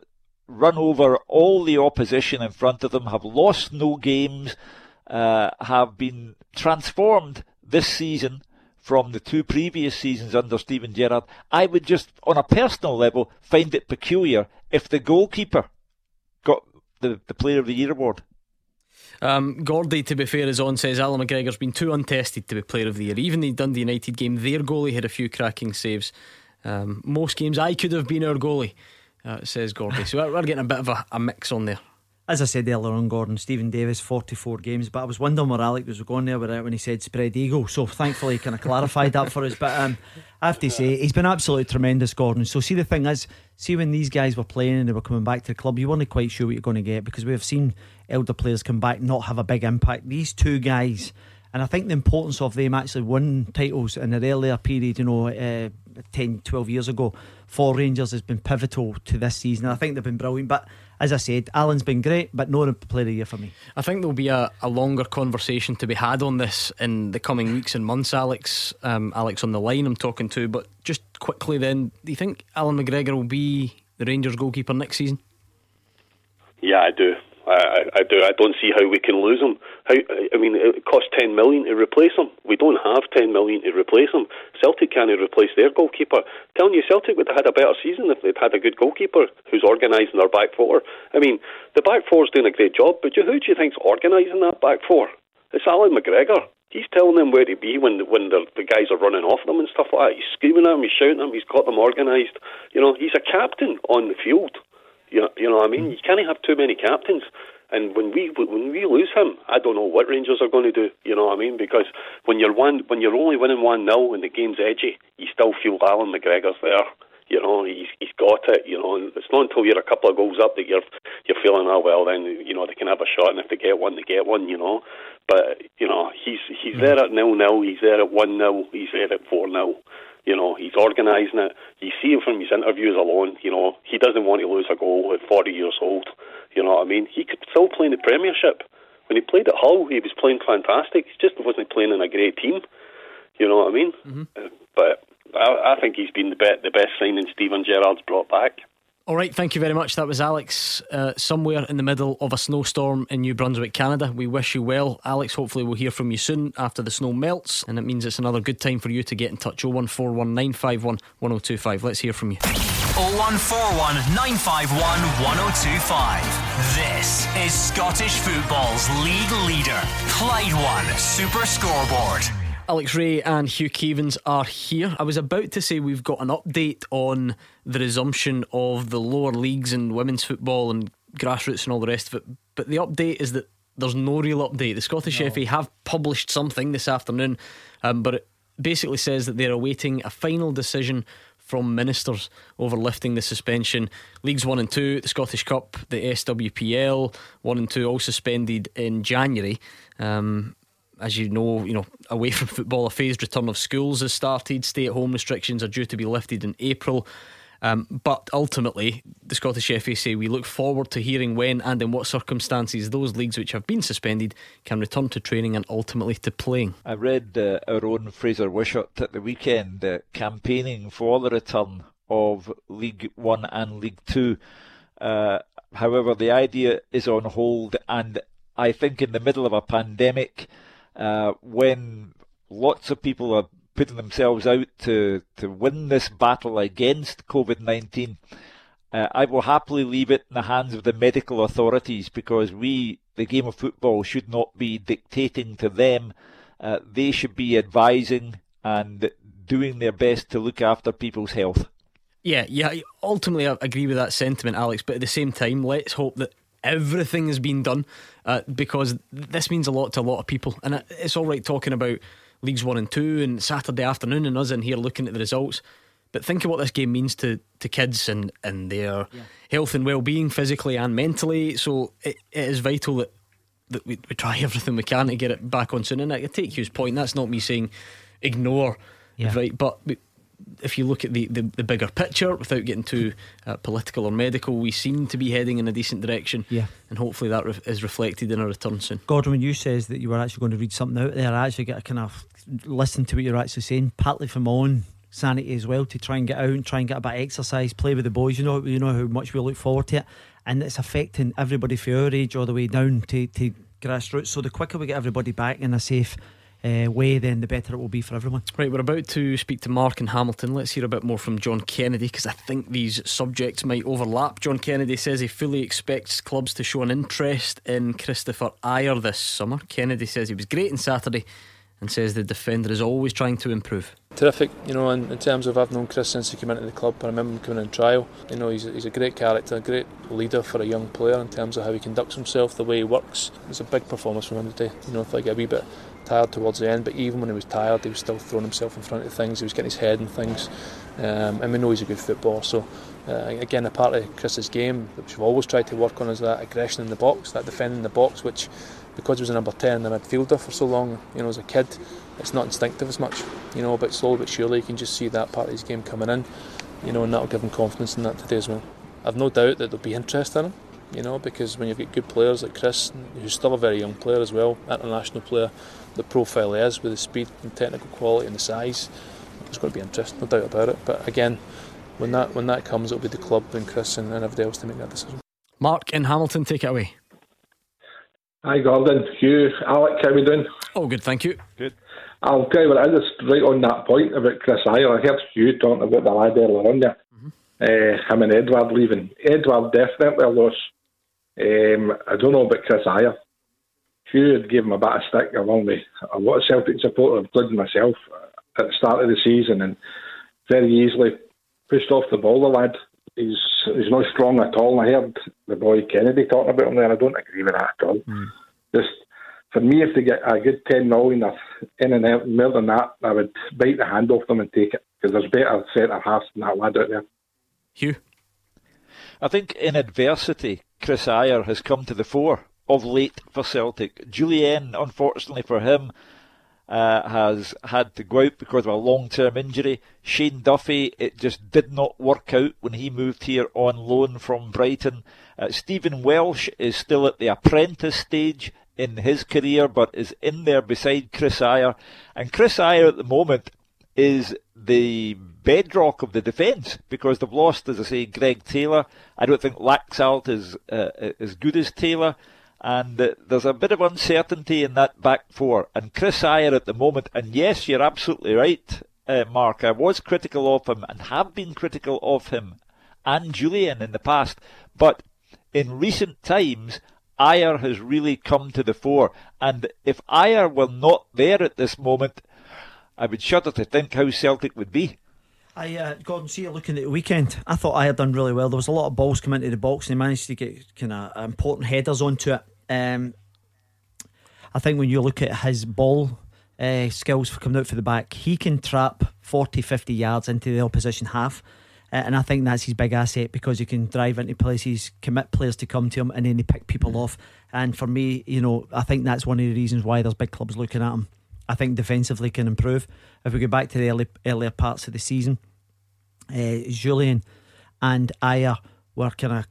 run over all the opposition in front of them, have lost no games, uh, have been transformed this season from the two previous seasons under Steven Gerrard, I would just, on a personal level, find it peculiar if the goalkeeper got the, the Player of the Year award. Um, Gordy, to be fair, is on says Allan McGregor's been too untested to be Player of the Year. Even the Dundee United game, their goalie had a few cracking saves. Um, most games, I could have been our goalie, uh, says Gordy. So we're, we're getting a bit of a, a mix on there as I said earlier on, Gordon, Steven Davis, 44 games. But I was wondering where Alec was going there when he said spread eagle. So thankfully, he kind of clarified that for us. But um, I have to say, he's been absolutely tremendous, Gordon. So see, the thing is, see, when these guys were playing and they were coming back to the club, you weren't quite sure what you're going to get because we have seen elder players come back not have a big impact. These two guys, and I think the importance of them actually won titles in an earlier period, you know, uh, 10, 12 years ago for Rangers has been pivotal to this season. I think they've been brilliant. But as I said, Allan's been great, but no player of the year for me. I think there'll be a, a longer conversation to be had on this in the coming weeks and months. Alex, um, Alex on the line, I'm talking to. But just quickly, then, do you think Allan McGregor will be the Rangers goalkeeper next season? Yeah, I do. I, I do. I don't see how we can lose him. How, I mean, it costs ten million to replace him. We don't have ten million to replace him. Celtic can't replace their goalkeeper. I'm telling you, Celtic would have had a better season if they'd had a good goalkeeper who's organising their back four. I mean, the back four's doing a great job, but who do you think's organising that back four? It's Allan McGregor. He's telling them where to be when when the, the guys are running off them and stuff like that. He's screaming at them, he's shouting at them, he's got them organised. You know, he's a captain on the field. You you know what I mean? You can't have too many captains. And when we when we lose him, I don't know what Rangers are going to do. You know what I mean? Because when you're one when you're only winning one 0 and the game's edgy, you still feel Allan McGregor's there. You know, he's he's got it. You know, it's not until you're a couple of goals up that you're you're feeling, oh well, then you know they can have a shot, and if they get one, they get one. You know, but you know he's he's there at nil nil, he's there at one 0 he's there at four 0 you know, he's organising it. You see him from his interviews alone. You know, he doesn't want to lose a goal at 40 years old. You know what I mean? He could still play in the Premiership. When he played at Hull, he was playing fantastic. He just wasn't playing in a great team. You know what I mean? Mm-hmm. Uh, but I, I, think he's been the, be- the best signing Steven Gerrard's brought back. All right, thank you very much. That was Alex, uh, somewhere in the middle of a snowstorm in New Brunswick, Canada. We wish you well, Alex. Hopefully, we'll hear from you soon after the snow melts, and it means it's another good time for you to get in touch. 0141951 1025. Let's hear from you. 0141 951 1025. This is Scottish football's league leader, Clyde One Super Scoreboard. Alex Rae and Hugh Keevins are here. I was about to say we've got an update on the resumption of the lower leagues and women's football and grassroots and all the rest of it, but the update is that there's no real update. The Scottish no. FA have published something this afternoon, um, but it basically says that they're awaiting a final decision from ministers over lifting the suspension. Leagues 1 and 2, the Scottish Cup, the SWPL, 1 and 2 all suspended in January. Um, as you know, you know, away from football, a phased return of schools has started. Stay at home restrictions are due to be lifted in April. Um, but ultimately, the Scottish FA say we look forward to hearing when and in what circumstances those leagues which have been suspended can return to training and ultimately to playing. I read uh, our own Fraser Wishart at the weekend uh, campaigning for the return of League One and League Two. Uh, however, the idea is on hold, and I think in the middle of a pandemic, uh, when lots of people are putting themselves out to, to win this battle against COVID 19, uh, I will happily leave it in the hands of the medical authorities because we, the game of football, should not be dictating to them. Uh, they should be advising and doing their best to look after people's health. Yeah, yeah. Ultimately, I agree with that sentiment, Alex. But at the same time, let's hope that everything has been done uh, because this means a lot to a lot of people. And it's all right talking about leagues one and two and Saturday afternoon and us in here looking at the results. But think of what this game means to, to kids and, and their yeah. health and well being, physically and mentally. So it, it is vital that, that we, we try everything we can to get it back on soon. And I take Hugh's point. That's not me saying ignore yeah. right, but if you look at the, the, the, bigger picture without getting too uh, political or medical, we seem to be heading in a decent direction. Yeah. And hopefully that re- is reflected in a return soon. Gordon, when you says that you were actually going to read something out there, I actually get a kind of listen to what you're actually saying, partly from my own sanity as well to try and get out and try and get a bit of exercise, play with the boys. You know, you know how much we look forward to it, and it's affecting everybody from our age all the way down to, to grassroots. So the quicker we get everybody back in a safe uh, way, then the better it will be for everyone. Right, we're about to speak to Mark and Hamilton. Let's hear a bit more from John Kennedy because I think these subjects might overlap. John Kennedy says he fully expects clubs to show an interest in Kristoffer Ajer this summer. Kennedy says he was great on Saturday and says the defender is always trying to improve. Terrific, you know, in, in terms of I've known Chris since he came into the club. I remember him coming in trial. You know, he's a, he's a great character, a great leader for a young player in terms of how he conducts himself, the way he works. It's a big performance from him today. You know, if I get a wee bit tired towards the end, but even when he was tired, he was still throwing himself in front of things. He was getting his head in things, um, and we know he's a good footballer. So, uh, again, a part of Chris's game, which we've always tried to work on, is that aggression in the box, that defending the box, which because he was a number 10 a midfielder for so long, you know, as a kid, it's not instinctive as much, you know, but slowly but surely you can just see that part of his game coming in, you know, and that'll give him confidence in that today as well. I've no doubt that there'll be interest in him, you know, because when you've got good players like Chris, who's still a very young player as well, international player, the profile he is with the speed and technical quality and the size, It's going to be interesting, no doubt about it. But again, when that when that comes, it'll be the club and Chris and, and everybody else to make that decision. Mark in Hamilton, take it away. Hi, Gordon. Hugh, Alex, how are we doing? Oh, good, thank you. Good. I'll tell you what, I just right on that point about Chris Ajer. I heard Hugh talking about the lad earlier on there. Mm-hmm. Uh, him and Edouard leaving. Edward definitely a loss. Um, I don't know about Chris Ajer. Hugh had given him a bit of stick along with a lot of Celtic supporters, including myself, at the start of the season, and very easily pushed off the ball. The lad, he's he's not strong at all. I heard the boy Kennedy talking about him there. I don't agree with that at all. Mm. Just for me, if they get a good 10 million or in and out more than that, I would bite the hand off them and take it because there's better centre halves than that lad out there. Hugh? I think in adversity, Chris Ajer has come to the fore of late for Celtic. Jullien, unfortunately for him, uh, has had to go out because of a long term injury. Shane Duffy, it just did not work out when he moved here on loan from Brighton. Uh, Stephen Welsh is still at the apprentice stage in his career, but is in there beside Chris Ajer. And Chris Ajer at the moment is the bedrock of the defence because they've lost, as I say, Greg Taylor. I don't think Laxalt is uh, as good as Taylor. And there's a bit of uncertainty in that back four. And Chris Ajer at the moment, and yes, you're absolutely right, uh, Mark. I was critical of him and have been critical of him and Jullien in the past. But in recent times, Ajer has really come to the fore. And if Ajer were not there at this moment, I would shudder to think how Celtic would be. I uh, Gordon, see you looking at the weekend. I thought I had done really well. There was a lot of balls coming into the box, and he managed to get kind of important headers onto it. Um, I think when you look at his ball uh, skills for coming out for the back, he can trap 40, 50 yards into the opposition half. Uh, and I think that's his big asset because he can drive into places, commit players to come to him, and then he pick people off. And for me, you know, I think that's one of the reasons why there's big clubs looking at him. I think defensively can improve. If we go back to the early, earlier parts of the season, uh, Jullien and Ajer were kind of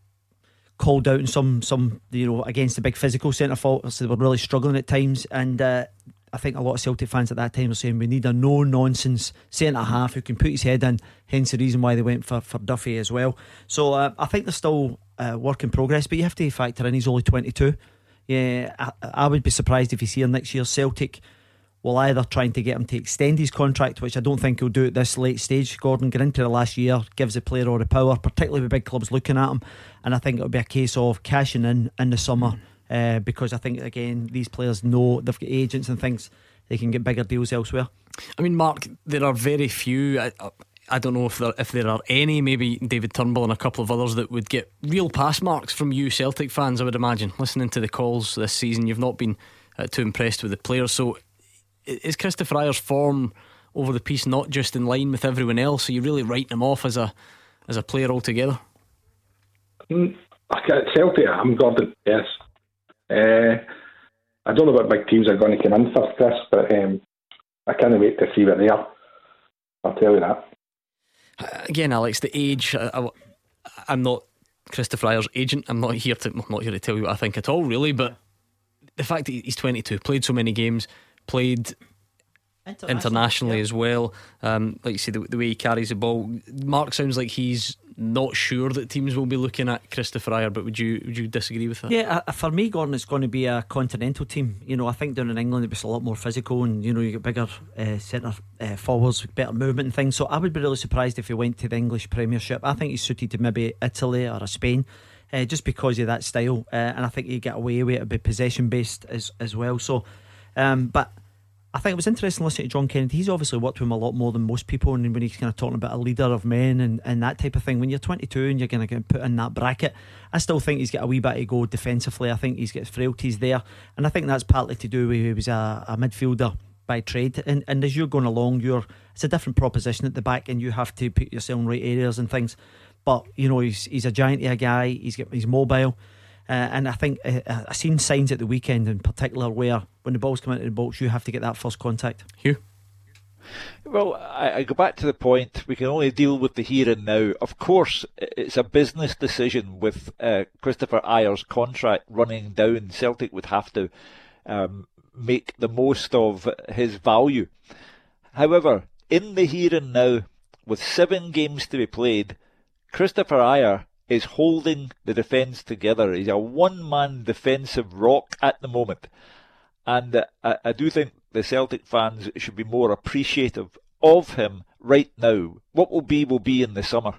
called out in some some you know against the big physical centre forwards. So they were really struggling at times, and uh, I think a lot of Celtic fans at that time were saying we need a no nonsense centre half who can put his head in. Hence the reason why they went for for Duffy as well. So uh, I think there's still uh, work in progress, but you have to factor in he's only 22. Yeah, I, I would be surprised if he's here next year. Celtic will either trying to get him to extend his contract, which I don't think he'll do at this late stage. Gordon get into the last year, gives the player all the power, particularly with big clubs looking at him. And I think it'll be a case of cashing in in the summer uh, because I think again these players know they've got agents and things they can get bigger deals elsewhere. I mean, Mark, there are very few. I, I don't know if there if there are any, maybe David Turnbull and a couple of others that would get real pass marks from you Celtic fans. I would imagine listening to the calls this season, you've not been uh, too impressed with the players. So is Kristoffer Ajer's form over the piece not just in line with everyone else? Are you really writing him off as a as a player altogether? Mm, Celtic, I'm Gordon. Yes, uh, I don't know what big teams are going to come in for this, but um, I can't wait to see what they are. I'll tell you that. Again, Alex, the age. I, am not Kristoffer Ajer's agent. I'm not here to. I'm not here to tell you what I think at all, really. But the fact that he's 22, played so many games, played internationally, internationally yeah. as well. Um, like you say, the, the, way he carries the ball. Mark sounds like he's not sure that teams will be looking at Kristoffer Ajer, but would you would you disagree with that? Yeah, uh, for me, Gordon, it's going to be a continental team. You know, I think down in England it was a lot more physical, and you know you get bigger uh, centre uh, forwards, with better movement and things. So I would be really surprised if he went to the English Premiership. I think he's suited to maybe Italy or Spain. Uh, just because of that style, uh, and I think he get away with it, be possession based as as well. So, um, but I think it was interesting listening to John Kennedy. He's obviously worked with him a lot more than most people, and when he's kind of talking about a leader of men and, and that type of thing. When you're 22 and you're going to get put in that bracket, I still think he's got a wee bit to go defensively. I think he's got frailties there, and I think that's partly to do with he was a, a midfielder by trade. And, and as you're going along, you're it's a different proposition at the back, and you have to put yourself in right areas and things. But you know, he's he's a giant a guy. He's got he's mobile. Uh, and I think uh, uh, I've seen signs at the weekend in particular where when the ball's come into the box, you have to get that first contact. Hugh? Well, I, I, go back to the point we can only deal with the here and now. Of course, it's a business decision with uh, Kristoffer Ajer's contract running down. Celtic would have to um, make the most of his value. However, in the here and now, with seven games to be played, Kristoffer Ajer is holding the defence together. He's a one man defensive rock at the moment. And uh, I, I do think the Celtic fans should be more appreciative of him right now. What will be, will be in the summer.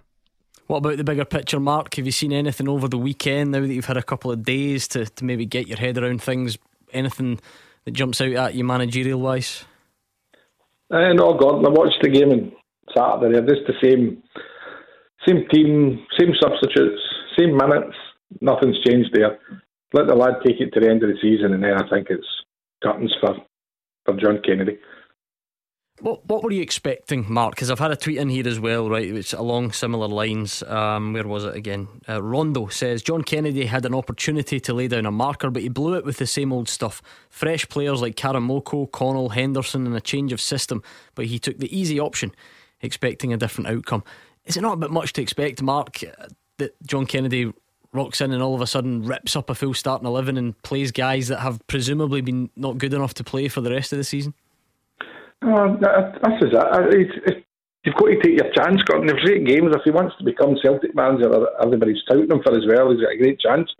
What about the bigger picture, Mark? Have you seen anything over the weekend now that you've had a couple of days to, to maybe get your head around things? Anything that jumps out at you managerial wise? Uh, no, Gordon. I watched the game on Saturday. They're just the same same team, same substitutes, same minutes. Nothing's changed there. Let the lad take it to the end of the season, and then I think it's curtains for for John Kennedy. What what were you expecting, Mark? Because I've had a tweet in here as well, right? It's along similar lines. Um, where was it again? Uh, Rondo says John Kennedy had an opportunity to lay down a marker, but he blew it with the same old stuff. Fresh players like Karamoko, Connell, Henderson, and a change of system, but he took the easy option, expecting a different outcome. Is it not a bit much to expect, Mark, that John Kennedy rocks in and all of a sudden rips up a full starting 11 and plays guys that have presumably been not good enough to play for the rest of the season? Uh, this is it. you've got to take your chance, Gordon. If eight games, if he wants to become Celtic manager, everybody's touting him for as well. He's got a great chance.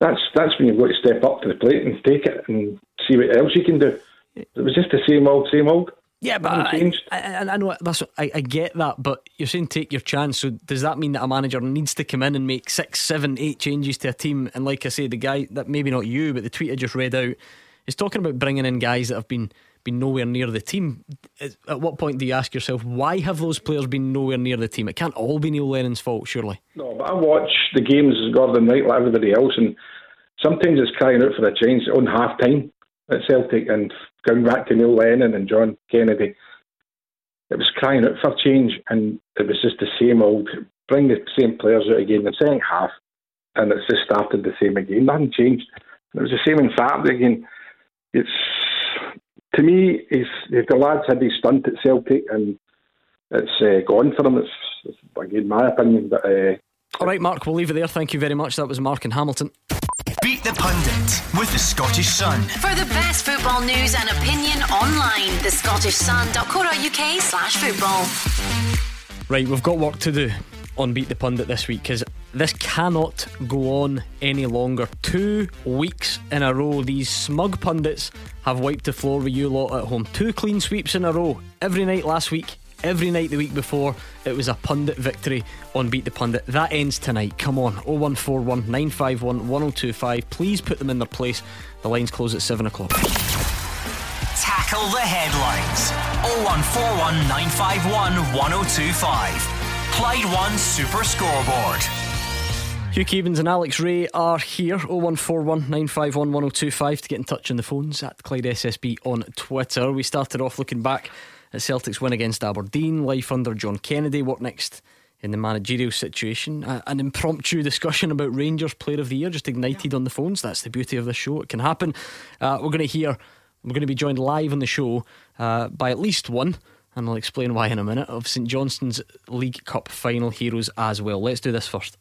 That's that's when you've got to step up to the plate and take it and see what else you can do. It was just the same old, same old. Yeah, but I, I, I, know that's I, I get that, but you're saying take your chance. So does that mean that a manager needs to come in and make six, seven, eight changes to a team? And like I say, the guy that maybe not you, but the tweet I just read out is talking about bringing in guys that have been been nowhere near the team. At what point do you ask yourself why have those players been nowhere near the team? It can't all be Neil Lennon's fault, surely. No, but I watch the games Gordon Knight like everybody else, and sometimes it's crying out for a change on half time at Celtic and going back to Neil Lennon and John Kennedy, it was crying out for change, and it was just the same old. Bring the same players out again in the second half, and it's just started the same again. Nothing changed. It was the same in Saturday again. It's to me, if the lads had his stunt at Celtic, and it's uh, gone for them. It's, it's again my opinion, but. Uh, all right, Mark, we'll leave it there. Thank you very much. That was Mark in Hamilton. Beat the Pundit with the Scottish Sun. For the best football news and opinion online, thescottishsun.co.uk slash football. Right, we've got work to do on Beat the Pundit this week because This cannot go on any longer. Two weeks in a row, these smug pundits have wiped the floor with you lot at home. Two clean sweeps in a row. Every night last week, every night the week before, it was a pundit victory on Beat the Pundit. That ends tonight. Come on, 0141 951 1025. Please put them in their place. The lines close at 7 o'clock. Tackle the headlines. 0141 951 1025. Clyde One Super Scoreboard. Hugh Keevins and Alex Rae are here. 0141 951 1025 to get in touch on the phones at Clyde SSB on Twitter. We started off looking back at Celtic's win against Aberdeen, life under John Kennedy. What next in the managerial situation? An impromptu discussion about Rangers Player of the Year just ignited on the phones. That's the beauty of the show. It can happen. Uh, we're going to hear, we're going to be joined live on the show uh, by at least one. And I'll explain why in a minute. Of St Johnstone's League Cup final heroes as well. Let's do this first.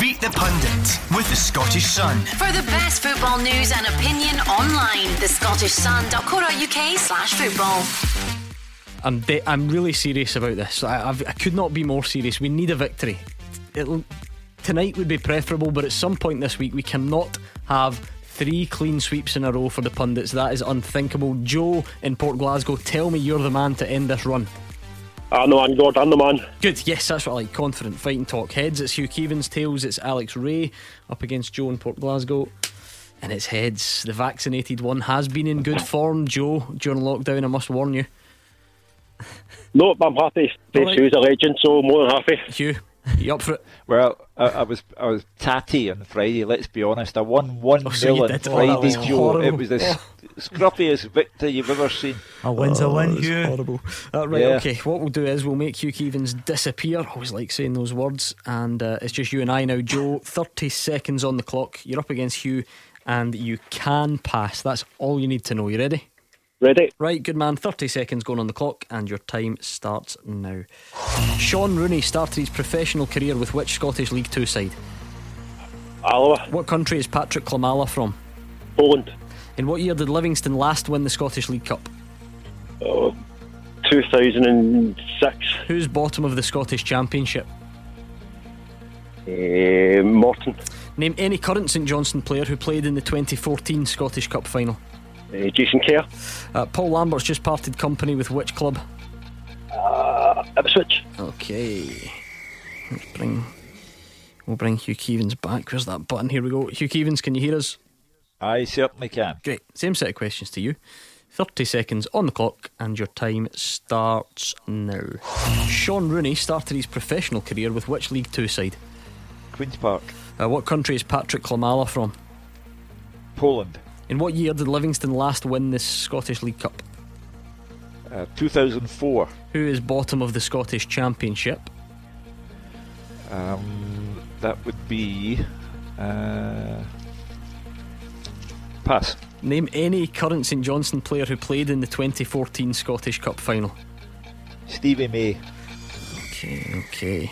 Beat the Pundit with the Scottish Sun. For the best football news and opinion online, thescottishsun.co.uk slash football. I'm de- I'm really serious about this. I, I've, I could not be more serious. We need a victory. It'll, tonight would be preferable, but at some point this week we cannot have three clean sweeps in a row for the pundits. That is unthinkable. Joe in Port Glasgow, tell me you're the man to end this run. I know, I'm God, I'm the man. Good, yes, that's what I like. Confident, fighting talk. Heads, it's Hugh Keevins. Tails, it's Alex Rae up against Joe in Port Glasgow. And it's heads. The vaccinated one has been in good form. Joe, during lockdown, I must warn you. No, I'm happy. This right. Hugh's a legend, so more than happy. Hugh, you up for it? Well, I, I was I was tatty on Friday. Let's be honest. I won one Oh, so nil you on did. Oh, that Friday, was Joe. horrible. It was the s- scruffiest victory you've ever seen. A win's a win, Oh, it's Hugh. Horrible. Uh, right, Yeah. okay. What we'll do is we'll make Hugh Keevins disappear. I always like saying those words. And uh, it's just you and I now. Joe, 30 seconds on the clock. You're up against Hugh, and you can pass. That's all you need to know. You ready? Ready? Right, good man. 30 seconds going on the clock, and your time starts now. Shaun Rooney started his professional career with which Scottish League Two side? Alloa, What country is Patrick Klimala from? Poland, In what year did Livingston last win the Scottish League Cup? oh, 2006. Who's bottom of the Scottish Championship? Uh, Morton, Name any current St Johnstone player who played in the 2014 Scottish Cup final. Uh, Jason Kerr, Uh, Paul Lambert's just parted company with which club? uh, Ipswich, Okay. Let's bring. We'll bring Hugh Keevins back. Where's that button? Here we go. Hugh Keevins, can you hear us? I certainly can. Great. Same set of questions to you. 30 seconds on the clock, and your time starts now. Shaun Rooney started his professional career with which League Two side? Queen's Park, Uh, what country is Patrick Klimala from? Poland, In what year did Livingston last win the Scottish League Cup? uh, 2004. Who is bottom of the Scottish Championship? Um, that would be uh, pass. Name any current St Johnstone player who played in the 2014 Scottish Cup final. Stevie May. Okay, okay.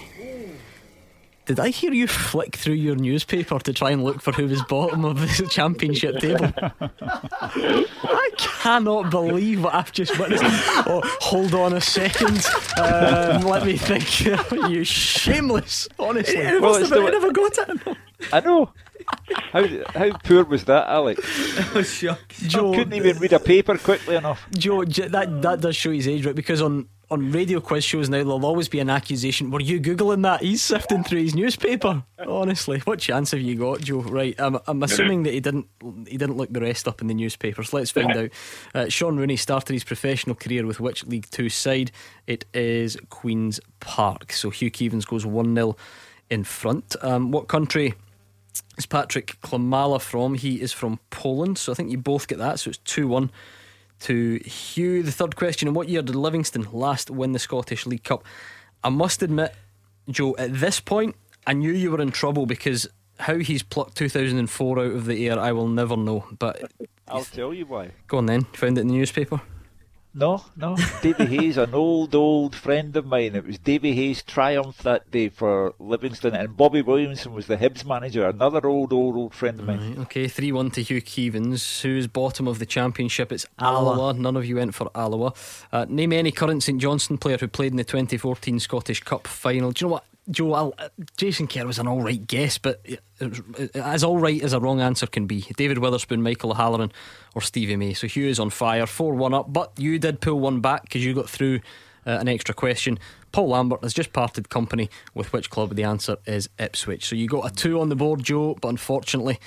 Did I hear you flick through your newspaper to try and look for who was bottom of the championship table? I cannot believe what I've just witnessed. Oh, hold on a second. Um, let me think. you shameless, honestly. Well, it's the- never got it. I know. How how poor was that, Alex? Joe, I couldn't even read a paper quickly enough. Joe, that that does show his age, right? Because on on radio quiz shows now, there'll always be an accusation. Were you googling that? He's sifting through his newspaper. Honestly, what chance have you got, Joe? Right, I'm, I'm assuming that he didn't he didn't look the rest up in the newspapers. Let's find out. Uh, Shaun Rooney started his professional career with which League Two side? It is Queens Park. So Hugh Keevins goes one 0 in front. Um, what country? is Patrick Klimala from? He is from Poland, so I think you both get that. So it's 2 1 to Hugh. The third question In what year did Livingston last win the Scottish League Cup? I must admit, Joe, at this point, I knew you were in trouble because how he's plucked 2004 out of the air, I will never know. But I'll tell you why. go on then. Found it in the newspaper? No, no. Davy Hayes, an old, old friend of mine. It was Davy Hayes' triumph that day for Livingston, and Bobby Williamson was the Hibs manager. Another old, old, old friend of mine. Right, okay, 3 1 to Hugh Keevins. Who's bottom of the championship? It's Alloa. Alloa. None of you went for Alloa. Uh, name any current St Johnstone player who played in the 2014 Scottish Cup final. Do you know what? Joe, I'll, uh, Jason Kerr was an all right guess, but it it- as all right as a wrong answer can be. David Wotherspoon, Michael O'Halloran, or Stevie May. So Hugh is on fire, 4 1 up, but you did pull one back because you got through uh, an extra question. Paul Lambert has just parted company with which club? The answer is Ipswich. So you got a 2 on the board, Joe, but unfortunately,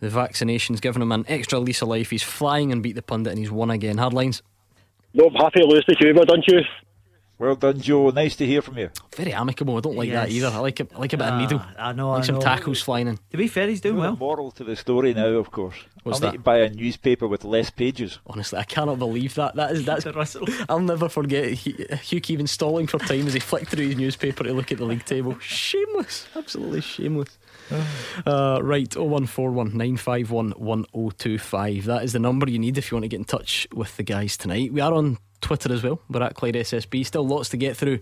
the vaccination's given him an extra lease of life. He's flying and beat the pundit, and he's won again. Hardlines. No, I'm happy to lose to you, don't you. Well done, Joe. Nice to hear from you. Very amicable. I don't like that either. I like it. I like a bit Ah, of needle. I know, I like I some know. tackles flying in. To be fair, he's doing well. moral to the story now, of course. What's I'll that? need to buy a newspaper with less pages. Honestly, I cannot believe that. That is that's. I'll never forget Hugh Hugh Keevins stalling for time as he flicked through his newspaper to look at the league table. Shameless, absolutely shameless. Uh, right, 0141 951 1025. That is the number you need if you want to get in touch with the guys tonight. We are on Twitter as well. We're at Clyde SSB. Still lots to get through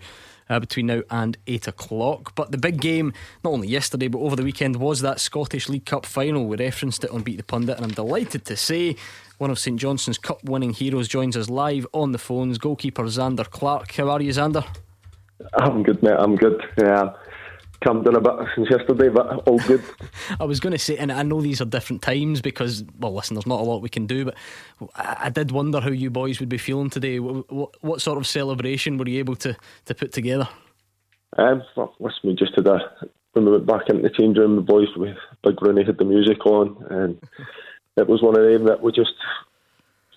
uh, between now and 8 o'clock. But the big game, not only yesterday but over the weekend, was that Scottish League Cup final. We referenced it on Beat the Pundit, and I'm delighted to say one of St Johnstone's Cup winning heroes joins us live on the phones. Goalkeeper Zander Clark. How are you, Zander? I'm good, mate. I'm good. Yeah, calmed down a bit since yesterday, but all good. I was going to say, and I know these are different times because, well, listen, there's not a lot we can do, but I, did wonder how you boys would be feeling today. What, what, what sort of celebration were you able to, to put together? Um, well, listen, we just had a when we went back into the change room, the boys with Big Rooney had the music on, and it was one of them that we just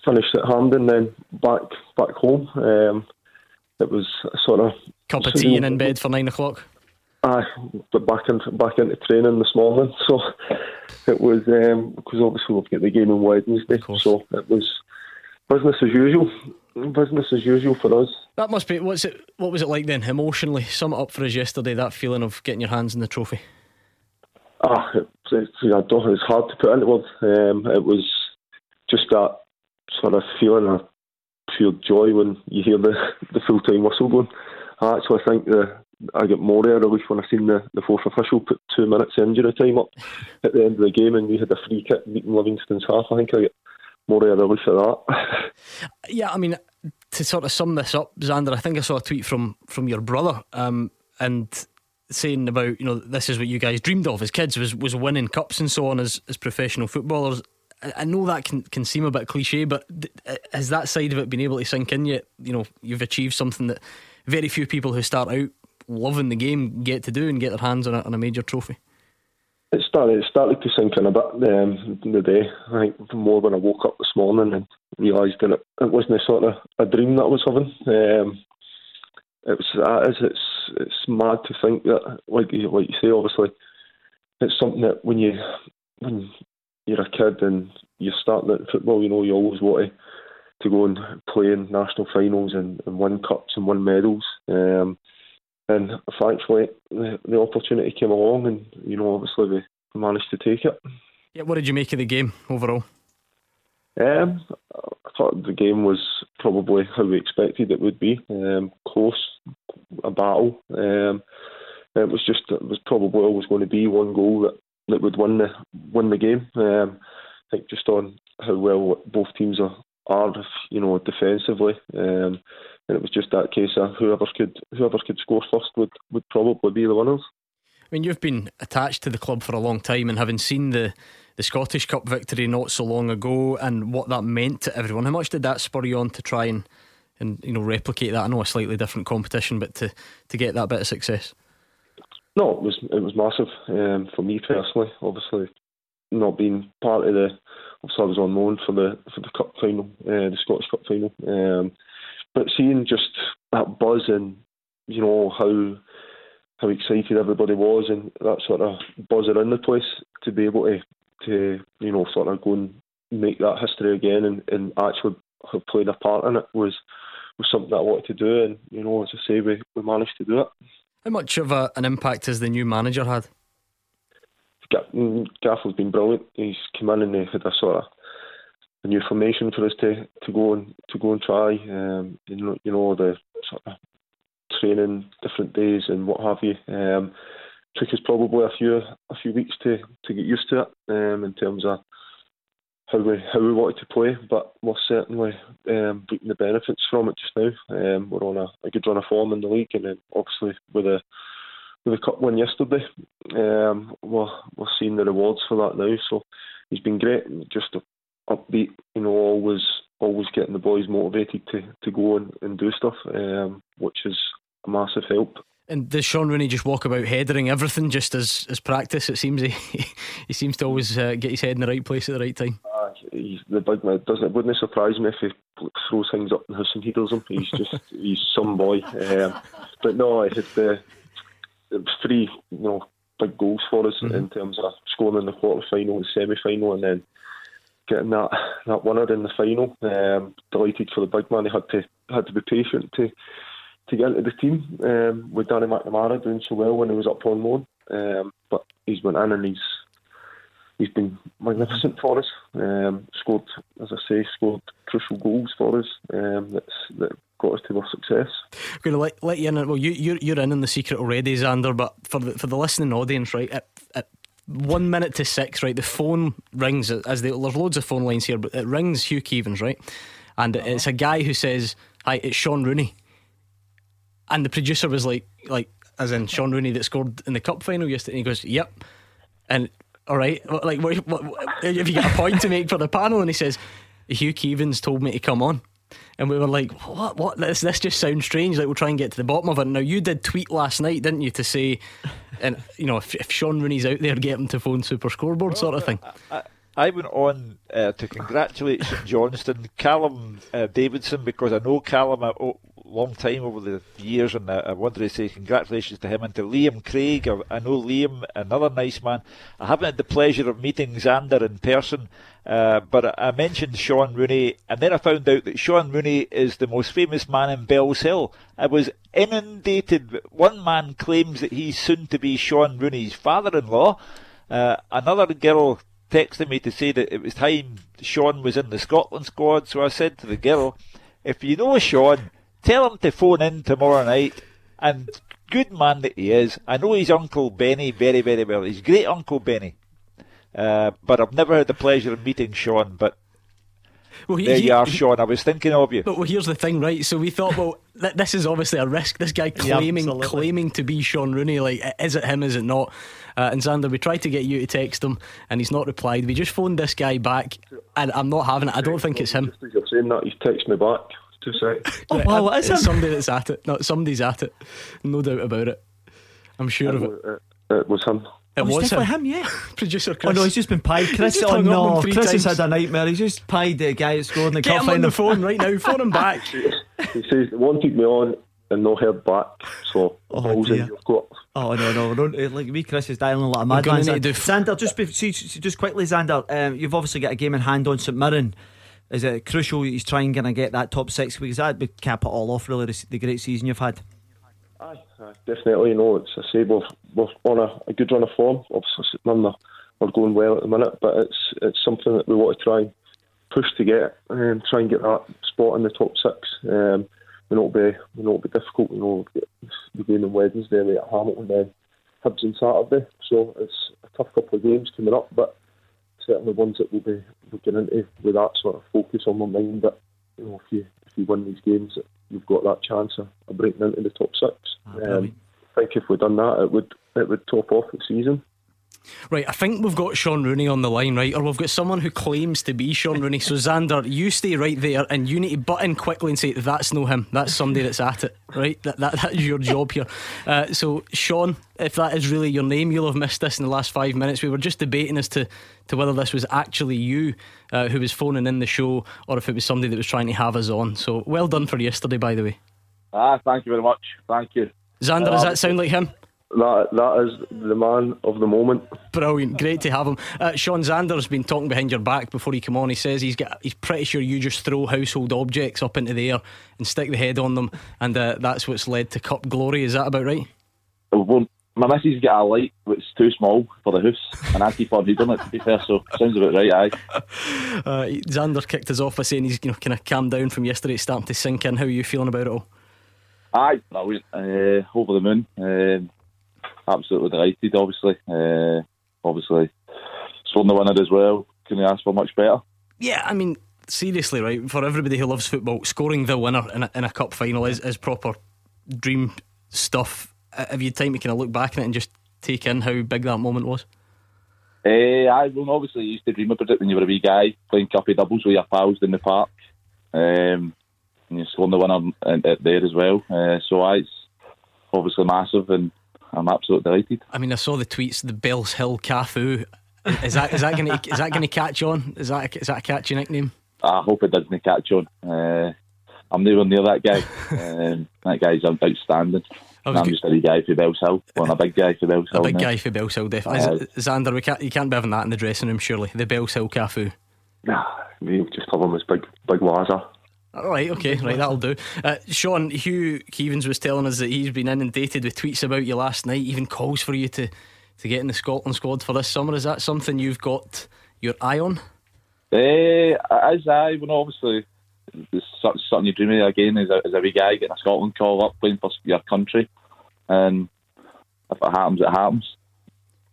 finished at Hampden, then back back home. Um, it was sort of Cup of tea and in bed for nine o'clock. Aye, but back into back into training this morning. So it was um, because obviously we've got the game on Wednesday, so it was business as usual. Business as usual for us. That must be what's it? What was it like then emotionally? Sum it up for us yesterday. That feeling of getting your hands in the trophy. Ah, I don't, it's hard to put into words. Um, it was just that sort of feeling of pure joy when you hear the, the full time whistle going. I actually think the I get more of a relief when I seen the, the fourth official put two minutes injury time up at the end of the game and we had a free kick beating Livingston's half. I think I get more of a relief at that. Yeah, I mean, to sort of sum this up, Zander, I think I saw a tweet from from your brother, um, and saying about you know this is what you guys dreamed of as kids was was winning cups and so on as as professional footballers. I know that can can seem a bit cliche, but th- has that side of it been able to sink in yet? You know, you've achieved something that very few people who start out loving the game get to do and get their hands on a, on a major trophy. It started, it started to sink in a bit um, the day. I think more when I woke up this morning and realised that it, it wasn't a sort of a dream that I was having. Um, it was that is it's it's mad to think that like you like you say obviously it's something that when you when you're a kid and you're starting at football you know you always want to to go and play in national finals and, and win cups and win medals um, and thankfully the, the opportunity came along and you know obviously we managed to take it Yeah, what did you make of the game overall? um, I thought the game was probably how we expected it would be. Um, close, a battle. Um, it was just it was probably always going to be one goal that, that would win the win the game. Um, I think just on how well both teams are, are you know, defensively. Um, and it was just that case of whoever could whoever could score first would, would probably be the winners. I mean, you've been attached to the club for a long time, and having seen the the Scottish Cup victory not so long ago, and what that meant to everyone, how much did that spur you on to try and and you know replicate that? I know a slightly different competition, but to to get that bit of success. No, it was it was massive um, for me personally. Obviously, not being part of the. Obviously, I was on loan for the for the cup final, uh, the Scottish Cup final. Um, but seeing just that buzz and you know how how excited everybody was and that sort of buzz around the place to be able to to you know sort of go and make that history again and, and actually have played a part in it was was something that I wanted to do and you know as I say we, we managed to do it. How much of a, an impact has the new manager had? Gaff has been brilliant. He's come in and he had a sort of a new formation for us to, to go and to go and try. Um, you know, you know the sort of training, different days and what have you. Um, took us probably a few a few weeks to, to get used to it um, in terms of how we how we wanted to play, but we're certainly um, reaping the benefits from it just now. Um, we're on a, a good run of form in the league, and then obviously with the with the cup win yesterday. Um, we're we're seeing the rewards for that now. So he's been great, just upbeat. You know, always always getting the boys motivated to, to go and, and do stuff, um, which is a massive help. And does Shaun Rooney just walk about headering everything just as, as practice? It seems he he seems to always uh, get his head in the right place at the right time. Uh, he's the big man. Doesn't it wouldn't surprise me if he throws things up in the house and he does them. He's just he's some boy. Um, but no, it had the it was three you know big goals for us mm-hmm. in terms of scoring in the quarter final and semi final, and then getting that that winner in the final. Um, delighted for the big man. He had to had to be patient to to get into the team um, with Danny McNamara doing so well when he was up on loan. Um, but he's went in and he's he's been magnificent for us. Um, scored, as I say, scored crucial goals for us. Um, that's that got us to our success. I'm going to let, let you in. Well, you you're, you're in in the secret already, Zander. But for the for the listening audience, right? At, at one minute to six, right? The phone rings as they, there's loads of phone lines here, but it rings Hugh Keevins, right? And uh-huh. it's a guy who says, "Hi, it's Shaun Rooney." And the producer was like, like, as in Shaun Rooney that scored in the cup final yesterday. And he goes, "Yep." And all right, like, what, what, what, have you got a point to make for the panel? And he says, "Hugh Keevins told me to come on." And we were like, "What? What? This this just sounds strange. Like we'll try and get to the bottom of it." Now you did tweet last night, didn't you, to say, and you know, if, if Shaun Rooney's out there, get him to phone Super Scoreboard, well, sort of thing. I, I went on uh, to congratulate St Johnstone, Callum uh, Davidson, because I know Callum a long time over the years, and I, I wanted to say congratulations to him and to Liam Craig. I, I, know Liam, another nice man. I haven't had the pleasure of meeting Zander in person, uh, but I, mentioned Shaun Rooney, and then I found out that Shaun Rooney is the most famous man in Bells Hill. I was inundated. One man claims that he's soon to be Shaun Rooney's father-in-law. Uh, another girl texted me to say that it was time Shaun was in the Scotland squad. So I said to the girl, if you know Shaun, tell him to phone in tomorrow night. And good man that he is, I know his Uncle Benny very, very well. He's great Uncle Benny. Uh, but I've never had the pleasure of meeting Shaun. But well, he, there you are, Shaun. I was thinking of you. But well, here's the thing, right? So we thought, well, th- this is obviously a risk. This guy claiming yeah, claiming to be Shaun Rooney, like, is it him? Is it not? Uh, and Zander, we tried to get you to text him, and he's not replied. We just phoned this guy back, and I'm not having it. I don't think it's him. Just as you're saying that, he's texted me back. Two seconds. oh wow, it's somebody that's at it. No, somebody's at it. No doubt about it. I'm sure of it. It, it was him. It oh, was him. him, yeah. Producer Chris. Oh no, he's just been pied. Chris, oh no, Chris times. has had a nightmare. He's just pied the guy that scored in the Get cup him on the phone right now. Phone him back. he says wanted me on and no heard back. So oh, dear. you've got. Oh no no don't eh, like me. Chris is dialing like a madman. Zander, just be, see, just quickly, Zander. Um, you've obviously got a game in hand on St Mirren. Is it crucial he's trying to get that top six because that would cap it all off really the, great season you've had. Aye, definitely. You know, it's I say we're, we're on a, a good run of form. Obviously, none are, are going well at the minute, but it's it's something that we want to try and push to get and try and get that spot in the top six. Um, we know it'll be we know it'll be difficult. You know, the game on Wednesday away at Hamilton, then Hibs on Saturday. So it's a tough couple of games coming up, but certainly ones that we'll be looking into with that sort of focus on my mind. That you know, if you if you win these games, you've got that chance of, of breaking into the top six. Oh, um, I think if we'd done that, it would it would top off the season. Right, I think we've got Shaun Rooney on the line, right? Or we've got someone who claims to be Shaun Rooney. So, Zander, you stay right there and you need to butt in quickly and say, that's no him. That's somebody that's at it, right? That, that, that is your job here. Uh, so, Shaun, if that is really your name, you'll have missed this in the last five minutes. We were just debating as to, to whether this was actually you uh, who was phoning in the show or if it was somebody that was trying to have us on. So, well done for yesterday, by the way. Ah, thank you very much. Thank you. Zander, uh, does that sound like him? That that is the man of the moment. Brilliant, great to have him. Uh, Shaun Zander's been talking behind your back before he came on. He says he's got he's pretty sure you just throw household objects up into the air and stick the head on them, and uh, that's what's led to cup glory. Is that about right? Well, my missus got a light is too small for the house, and I keep on reading it. To be fair, so sounds about right. Aye. Uh, Zander kicked us off by saying he's you know kind of calmed down from yesterday. It's starting to sink in. How are you feeling about it all? Aye, brilliant. Uh, over the moon. Uh, absolutely delighted. Obviously, uh, obviously, scoring the winner as well. Can you ask for much better? Yeah, I mean, seriously, right? For everybody who loves football, scoring the winner in a, in a cup final is, is proper dream stuff. uh, have you time to kind of look back on it and just take in how big that moment was? Uh, I well, obviously used to dream about it when you were a wee guy playing cuppy doubles with your pals in the park, um, and you scored the winner there as well. Uh, so I, it's obviously massive, and I'm absolutely delighted. I mean, I saw the tweets, the Bells Hill Cafu. Is that is that going to is that going to catch on? Is that is that a catchy nickname? I hope it doesn't catch on. Uh, I'm nowhere near that guy. um, that guy's outstanding. I'm good. just a wee guy for Bells Hill. Well, a big guy for Bells Hill. A big now. guy for Bells Hill, definitely. Uh, Zander, we can't, you can't be having that in the dressing room, surely. The Bells Hill Cafu. Nah, we just have him as Big, big Wazza. All right, okay, right, that'll do. Uh, Shaun, Hugh Keevins was telling us that he's been inundated with tweets about you last night, even calls for you to, to get in the Scotland squad for this summer. Is that something you've got your eye on? Uh, as I, well, obviously, it's something you dream of again as a, as a wee guy getting a Scotland call up playing for your country, and if it happens, it happens.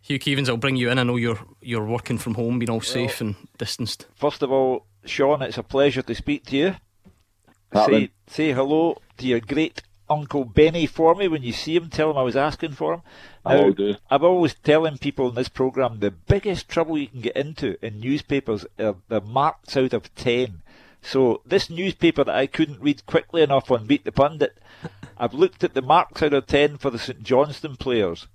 Hugh Keevins, I'll bring you in. I know you're you're working from home, being all well, safe and distanced. First of all, Shaun, it's a pleasure to speak to you. Say, say hello to your great Uncle Benny for me when you see him. Tell him I was asking for him. Now, I will do. I'm always telling people in this programme the biggest trouble you can get into in newspapers are the marks out of 10. So this newspaper that I couldn't read quickly enough on Beat the Pundit, I've looked at the marks out of 10 for the St Johnstone players.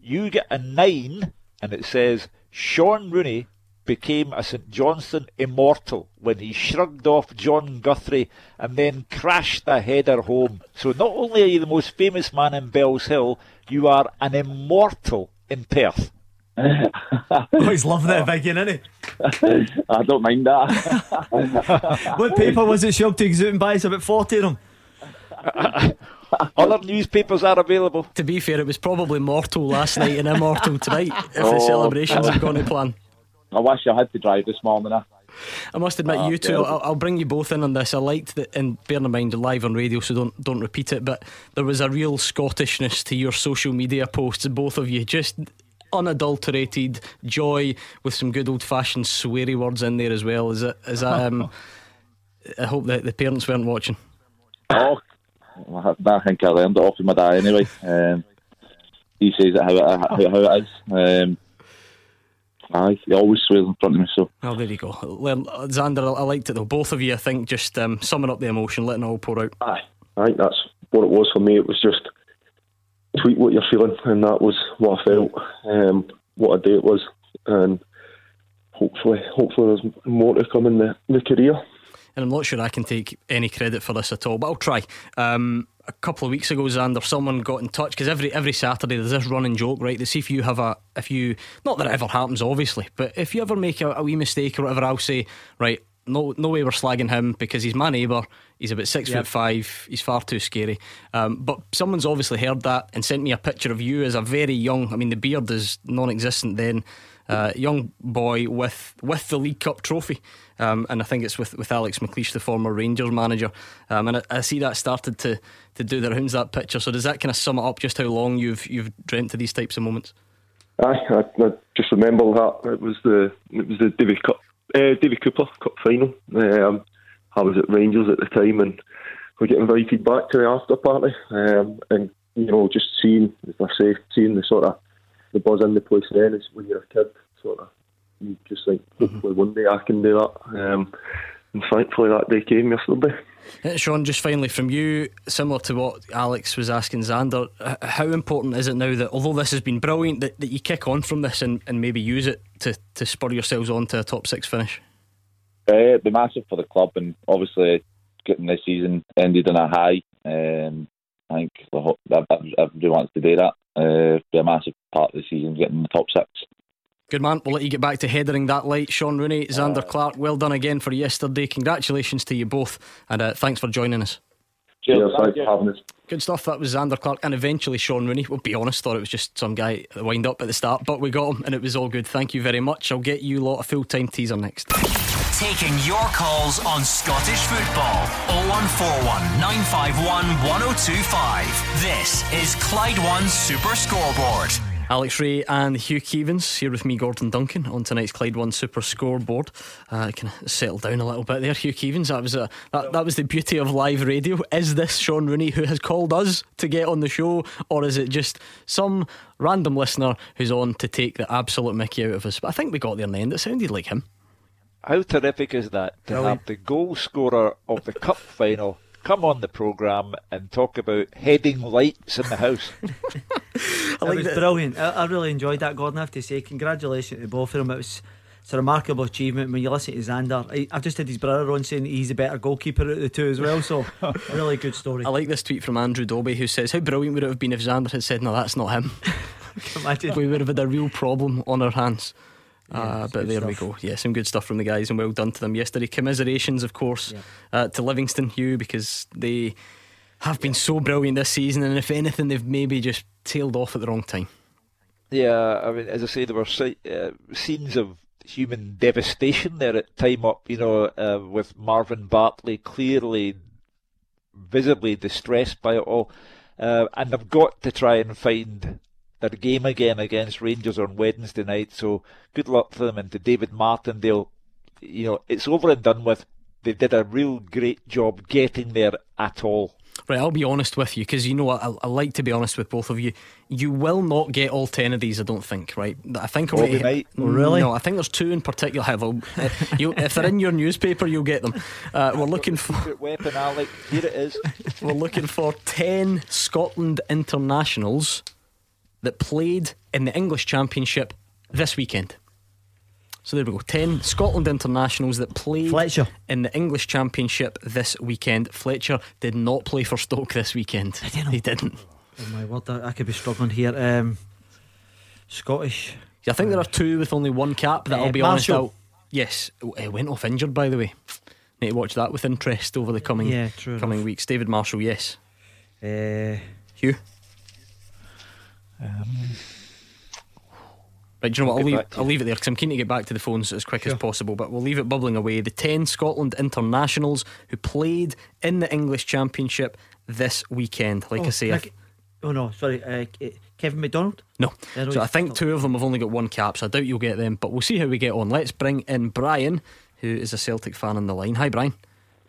You get a 9 and it says Shaun Rooney became a St Johnstone immortal when he shrugged off John Guthrie and then crashed the header home. So not only are you the most famous man in Bellshill, you are an immortal in Perth. oh, he's loving it again, isn't he? I don't mind that. what paper was it shoved to exuding by? It's about 40 of them. Other newspapers are available. To be fair, it was probably mortal last night and immortal tonight if oh, the celebrations have gone to plan. I wish I had to drive this morning. Eh? I must admit, oh, you two. I'll, I'll, bring you both in on this. I liked that, and bear in mind, live on radio, so don't don't repeat it. But there was a real Scottishness to your social media posts, both of you. Just unadulterated joy with some good old fashioned sweary words in there as well. Is it? Is that? Um, I hope that the parents weren't watching. Oh, I think I learned it off of my dad anyway. Um, he says it how it, how, how it is. Um, Aye, he always swears in front of me. So. Oh, there you go. Zander, I liked it though. Both of you, I think, just um, summing up the emotion, letting it all pour out. Aye, I think that's what it was for me. It was just tweet what you're feeling, and that was what I felt. Um, what a day it was, and hopefully, hopefully, there's more to come in the, the career. And I'm not sure I can take any credit for this at all, but I'll try. Um, a couple of weeks ago, Zander, someone got in touch because every every Saturday there's this running joke, right? To see if you have a if you not that it ever happens, obviously, but if you ever make a, a wee mistake or whatever, I'll say, right, no no way we're slagging him because he's my neighbour. He's about six yep. foot five. He's far too scary. Um, but someone's obviously heard that and sent me a picture of you as a very young. I mean, the beard is non-existent then. Uh, young boy with with the League Cup trophy, um, and I think it's with, with Alex McLeish, the former Rangers manager. Um, and I, I, see that started to, to do the rounds that picture. So does that kind of sum up just how long you've you've dreamt of these types of moments? Aye, I, I just remember that it was the it was the David Cup uh, David Cooper Cup final. Um, I was at Rangers at the time, and we get invited back to the after party, um, and you know just seeing, as I say, seeing the sort of the buzz in the place then is when you're a kid, sort of, you just think, hopefully one day I can do that. Um, and thankfully that day came yesterday. Uh, Shaun, just finally from you, similar to what Alex was asking Zander, how important is it now that although this has been brilliant, that, that you kick on from this and, and maybe use it to, to spur yourselves on to a top six finish? Uh, it'd be massive for the club, and obviously getting this season ended on a high. Um, I think everybody wants to do that. Uh, be a massive part of the season, getting the top six. Good man. We'll let you get back to headering that light. Shaun Rooney, Zander uh, Clark, well done again for yesterday. Congratulations to you both, and uh, thanks for joining us. Cheers, thanks for having us. Good stuff. That was Zander Clark and eventually Shaun Rooney. We'll be honest, thought it was just some guy wind up at the start, but we got him and it was all good. Thank you very much. I'll get you lot a full time teaser next. Taking your calls on Scottish football 0141 951 1025. This is Clyde One Super Scoreboard. Alex Rae and Hugh Keevins here with me, Gordon Duncan, on tonight's Clyde One Super Scoreboard. Uh, kind of settled down a little bit there, Hugh Keevins. That was a that, that was the beauty of live radio. Is this Shaun Rooney who has called us to get on the show, or is it just some random listener who's on to take the absolute Mickey out of us? But I think we got there in the end. It sounded like him. How terrific is that to Brilliant. have the goal scorer of the cup final come on the programme and talk about heading lights in the house? it was brilliant. I, I really enjoyed that, Gordon. I have to say, congratulations to both of them. It was it's a remarkable achievement. When you listen to Zander, I, I've just had his brother on saying he's a better goalkeeper out of the two as well. So, really good story. I like this tweet from Andrew Dobie who says, How brilliant would it have been if Zander had said, No, that's not him? We would have had a real problem on our hands. Uh, but there we go. Yeah, some good stuff from the guys, and well done to them yesterday. Commiserations, of course, uh, to Livingston Hugh because they have been so brilliant this season, and if anything, they've maybe just tailed off at the wrong time. Yeah, I mean, as I say, there were si- uh, scenes of human devastation there at time up, you know, uh, with Marvin Bartley clearly, visibly distressed by it all. Uh, and they've got to try and find their game again against Rangers on Wednesday night. So good luck to them and to David Martindale. You know, it's over and done with. They did a real great job getting there at all. Right, I'll be honest with you because you know? I, I like to be honest with both of you. You will not get all ten of these, I don't think. Right? I think I'll Bobby get- Knight? Oh, really? No, I think there's two in particular. Have you, if they're in your newspaper, you'll get them. Uh, we're looking for weapon, Alec. Here it is. we're looking for ten Scotland internationals that played in the English Championship this weekend. So there we go. Ten Scotland internationals that played Fletcher. in the English Championship this weekend. Fletcher did not play for Stoke this weekend. He didn't. Oh my word, I I could be struggling here. Um, Scottish. I think there are two with only one cap. That Uh, I'll be honest. Marshall. I'll, yes, it went off injured by the way. Need to watch that with interest over the coming Yeah, coming enough. weeks. David Marshall, yes. Uh, Hugh. Right, do you know what? I'll leave, I'll leave it there because I'm keen to get back to the phones as quick as possible. But we'll leave it bubbling away. The 10 Scotland internationals who played in the English Championship this weekend. Like oh, I say, can I've- oh no, sorry, uh, Kevin McDonald. no. So I think two of them have only got one cap, so I doubt you'll get them. But we'll see how we get on. Let's bring in Brian, who is a Celtic fan on the line. Hi, Brian.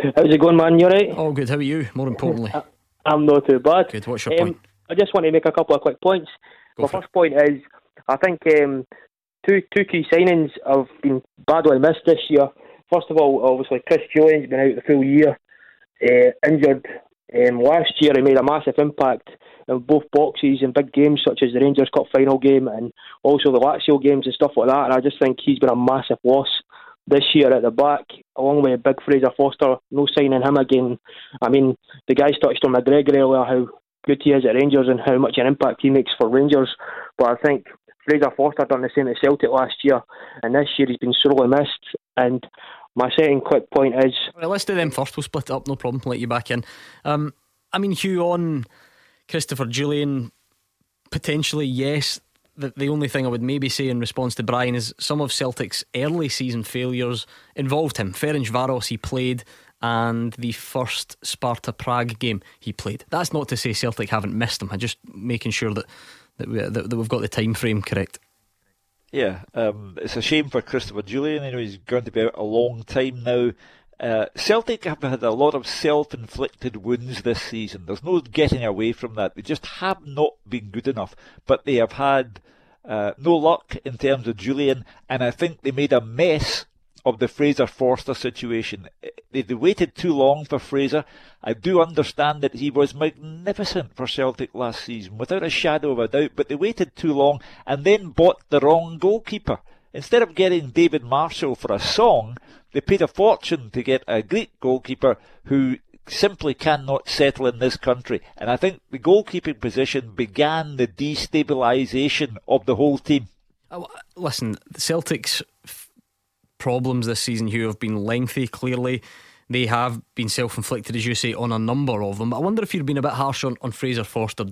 How's it going, man? You alright? All good. How are you? More importantly, I'm not too bad. good. What's your Um, point? I just want to make a couple of quick points. Go My for it. first point is I think um, two two key signings have been badly missed this year. First of all, obviously Chris Jullien's been out the full year, uh, injured. Um, last year he made a massive impact in both boxes and big games such as the Rangers Cup final game and also the Lazio games and stuff like that. And I just think he's been a massive loss this year at the back, along with big Fraser Forster. No signing him again. I mean, the guys touched on McGregor earlier, how good he is at Rangers and how much an impact he makes for Rangers. But I think Fraser Forster done the same at Celtic last year, and this year he's been sorely missed. And my second quick point is Right, let's do them first. We'll split it up, no problem. Let you back in. Um, I mean, Hugh on Christopher Jullien, potentially yes. The, the only thing I would maybe say in response to Brian is some of Celtic's early season failures involved him. Ferencvaros he played, and the first Sparta Prague game he played. That's not to say Celtic haven't missed him. I'm just making sure that that, we, that, that we've got the time frame correct. Yeah, um, it's a shame for Christopher Jullien. You know, he's going to be out a long time now. Uh, Celtic have had a lot of self-inflicted wounds this season. There's no getting away from that. They just have not been good enough. But they have had uh, no luck in terms of Jullien, and I think they made a mess of the Fraser Forster situation. Eh, they, they waited too long for Fraser. I do understand that he was magnificent for Celtic last season, without a shadow of a doubt, but they waited too long and then bought the wrong goalkeeper. Instead of getting David Marshall for a song, they paid a fortune to get a Greek goalkeeper who simply cannot settle in this country. And I think the goalkeeping position began the destabilisation of the whole team. Oh, Listen, the Celtic's problems this season, Hugh, have been lengthy. Clearly, they have been self-inflicted, as you say, on a number of them. But I wonder if you've been a bit harsh on, on Fraser Forster.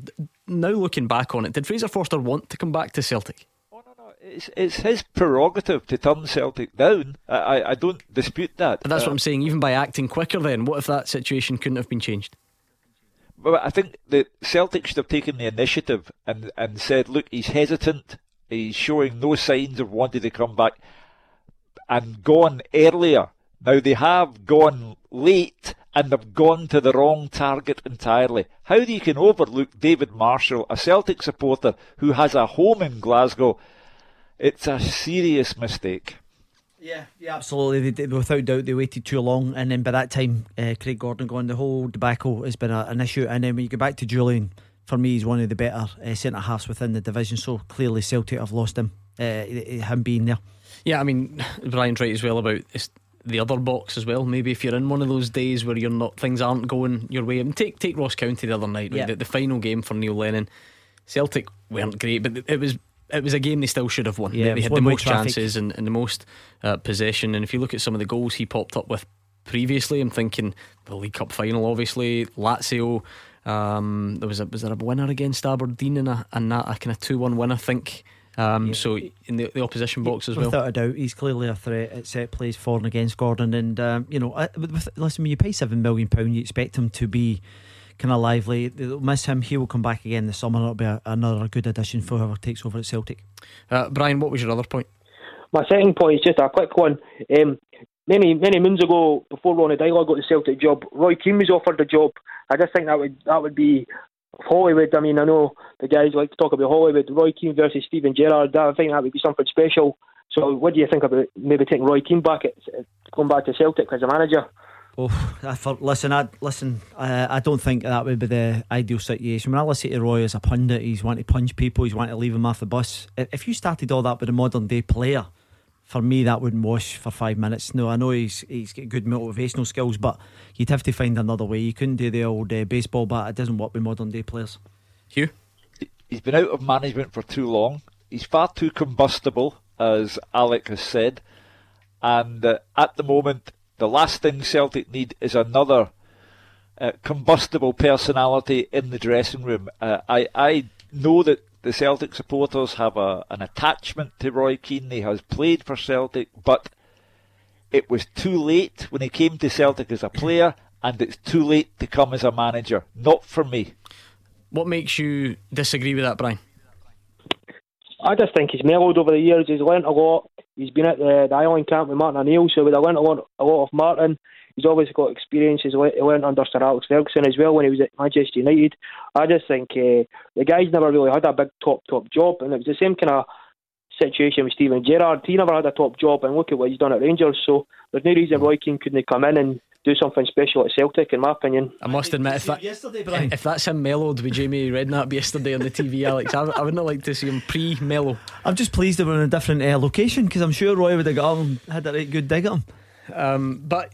Now looking back on it, did Fraser Forster want to come back to Celtic? It's, it's his prerogative to turn Celtic down. I, I, I don't dispute that. But that's Uh, what I'm saying. Even by acting quicker, then what if that situation couldn't have been changed? Well, I think the Celtic should have taken the initiative and, and said, look, he's hesitant, he's showing no signs of wanting to come back, and gone earlier. Now they have gone late and they've gone to the wrong target entirely. How do you can overlook David Marshall, a Celtic supporter who has a home in Glasgow? It's a serious mistake. Yeah, yeah, absolutely. Without doubt, they waited too long, and then by that time, uh, Craig Gordon gone. The whole debacle has been a, an issue, and then when you go back to Jullien, for me, he's one of the better uh, centre halves within the division. So clearly, Celtic have lost him. Uh, him being there. Yeah, I mean, Brian's right as well about the other box as well. Maybe if you're in one of those days where you're not, things aren't going your way. I mean, take take Ross County the other night, right? the, the final game for Neil Lennon. Celtic weren't great, but it was it was a game they still should have won. Yeah, they, they had the most chances and, and, the most uh, possession. And if you look at some of the goals he popped up with previously, I'm thinking the League Cup final, obviously Lazio. Um, there was a was there a winner against Aberdeen and a, and that a kind of two one win, I think. Um, yeah. So in the, the opposition box as well, without a doubt, he's clearly a threat at set plays for and against Gordon. And um, you know, with, listen, when you pay seven million pound, you expect him to be kind of lively. They'll miss him. He will come back again this summer. It'll be a, another good addition for whoever takes over at Celtic. Uh, Brian, what was your other point? My second point is just a quick one. Um, many many moons ago, before Ronny Deila got the Celtic job, Roy Keane was offered the job. I just think that would that would be Hollywood. I mean, I know the guys like to talk about Hollywood. Roy Keane versus Steven Gerrard. I think that would be something special. So, what do you think about maybe taking Roy Keane back, at, going back to Celtic as a manager? Oh, I thought, listen, I listen. I don't think that would be the ideal situation. When I listen to Roy as a pundit, he's wanting to punch people. He's wanting to leave them off the bus. If you started all that with a modern day player, for me that wouldn't wash for five minutes. No, I know he's he's got good motivational skills, but you'd have to find another way. You couldn't do the old uh, baseball bat. It doesn't work with modern day players. Hugh, he's been out of management for too long. He's far too combustible, as Alec has said, and uh, at the moment the last thing Celtic need is another uh, combustible personality in the dressing room. Uh, I I know that the Celtic supporters have a, an attachment to Roy Keane. He has played for Celtic, but it was too late when he came to Celtic as a player, and it's too late to come as a manager. Not for me. What makes you disagree with that, Brian? I just think he's mellowed over the years. He's learnt a lot. He's been at the, the island camp with Martin O'Neill, so we've learnt a lot, a lot of Martin. He's obviously got experience. He's learnt under Sir Alex Ferguson as well when he was at Manchester United. I just think uh, the guy's never really had a big top top job, and it was the same kind of situation with Steven Gerrard. He never had a top job, and look at what he's done at Rangers. So there's no reason Roy Keane couldn't come in and do something special at Celtic, in my opinion. I must admit, if, that, if that's him mellowed with Jamie Redknapp yesterday on the TV, Alex, I, I wouldn't like to see him pre mellow. I'm just pleased that we're in a different uh, location because I'm sure Roy would have got him, had a right good dig at him. Um, but,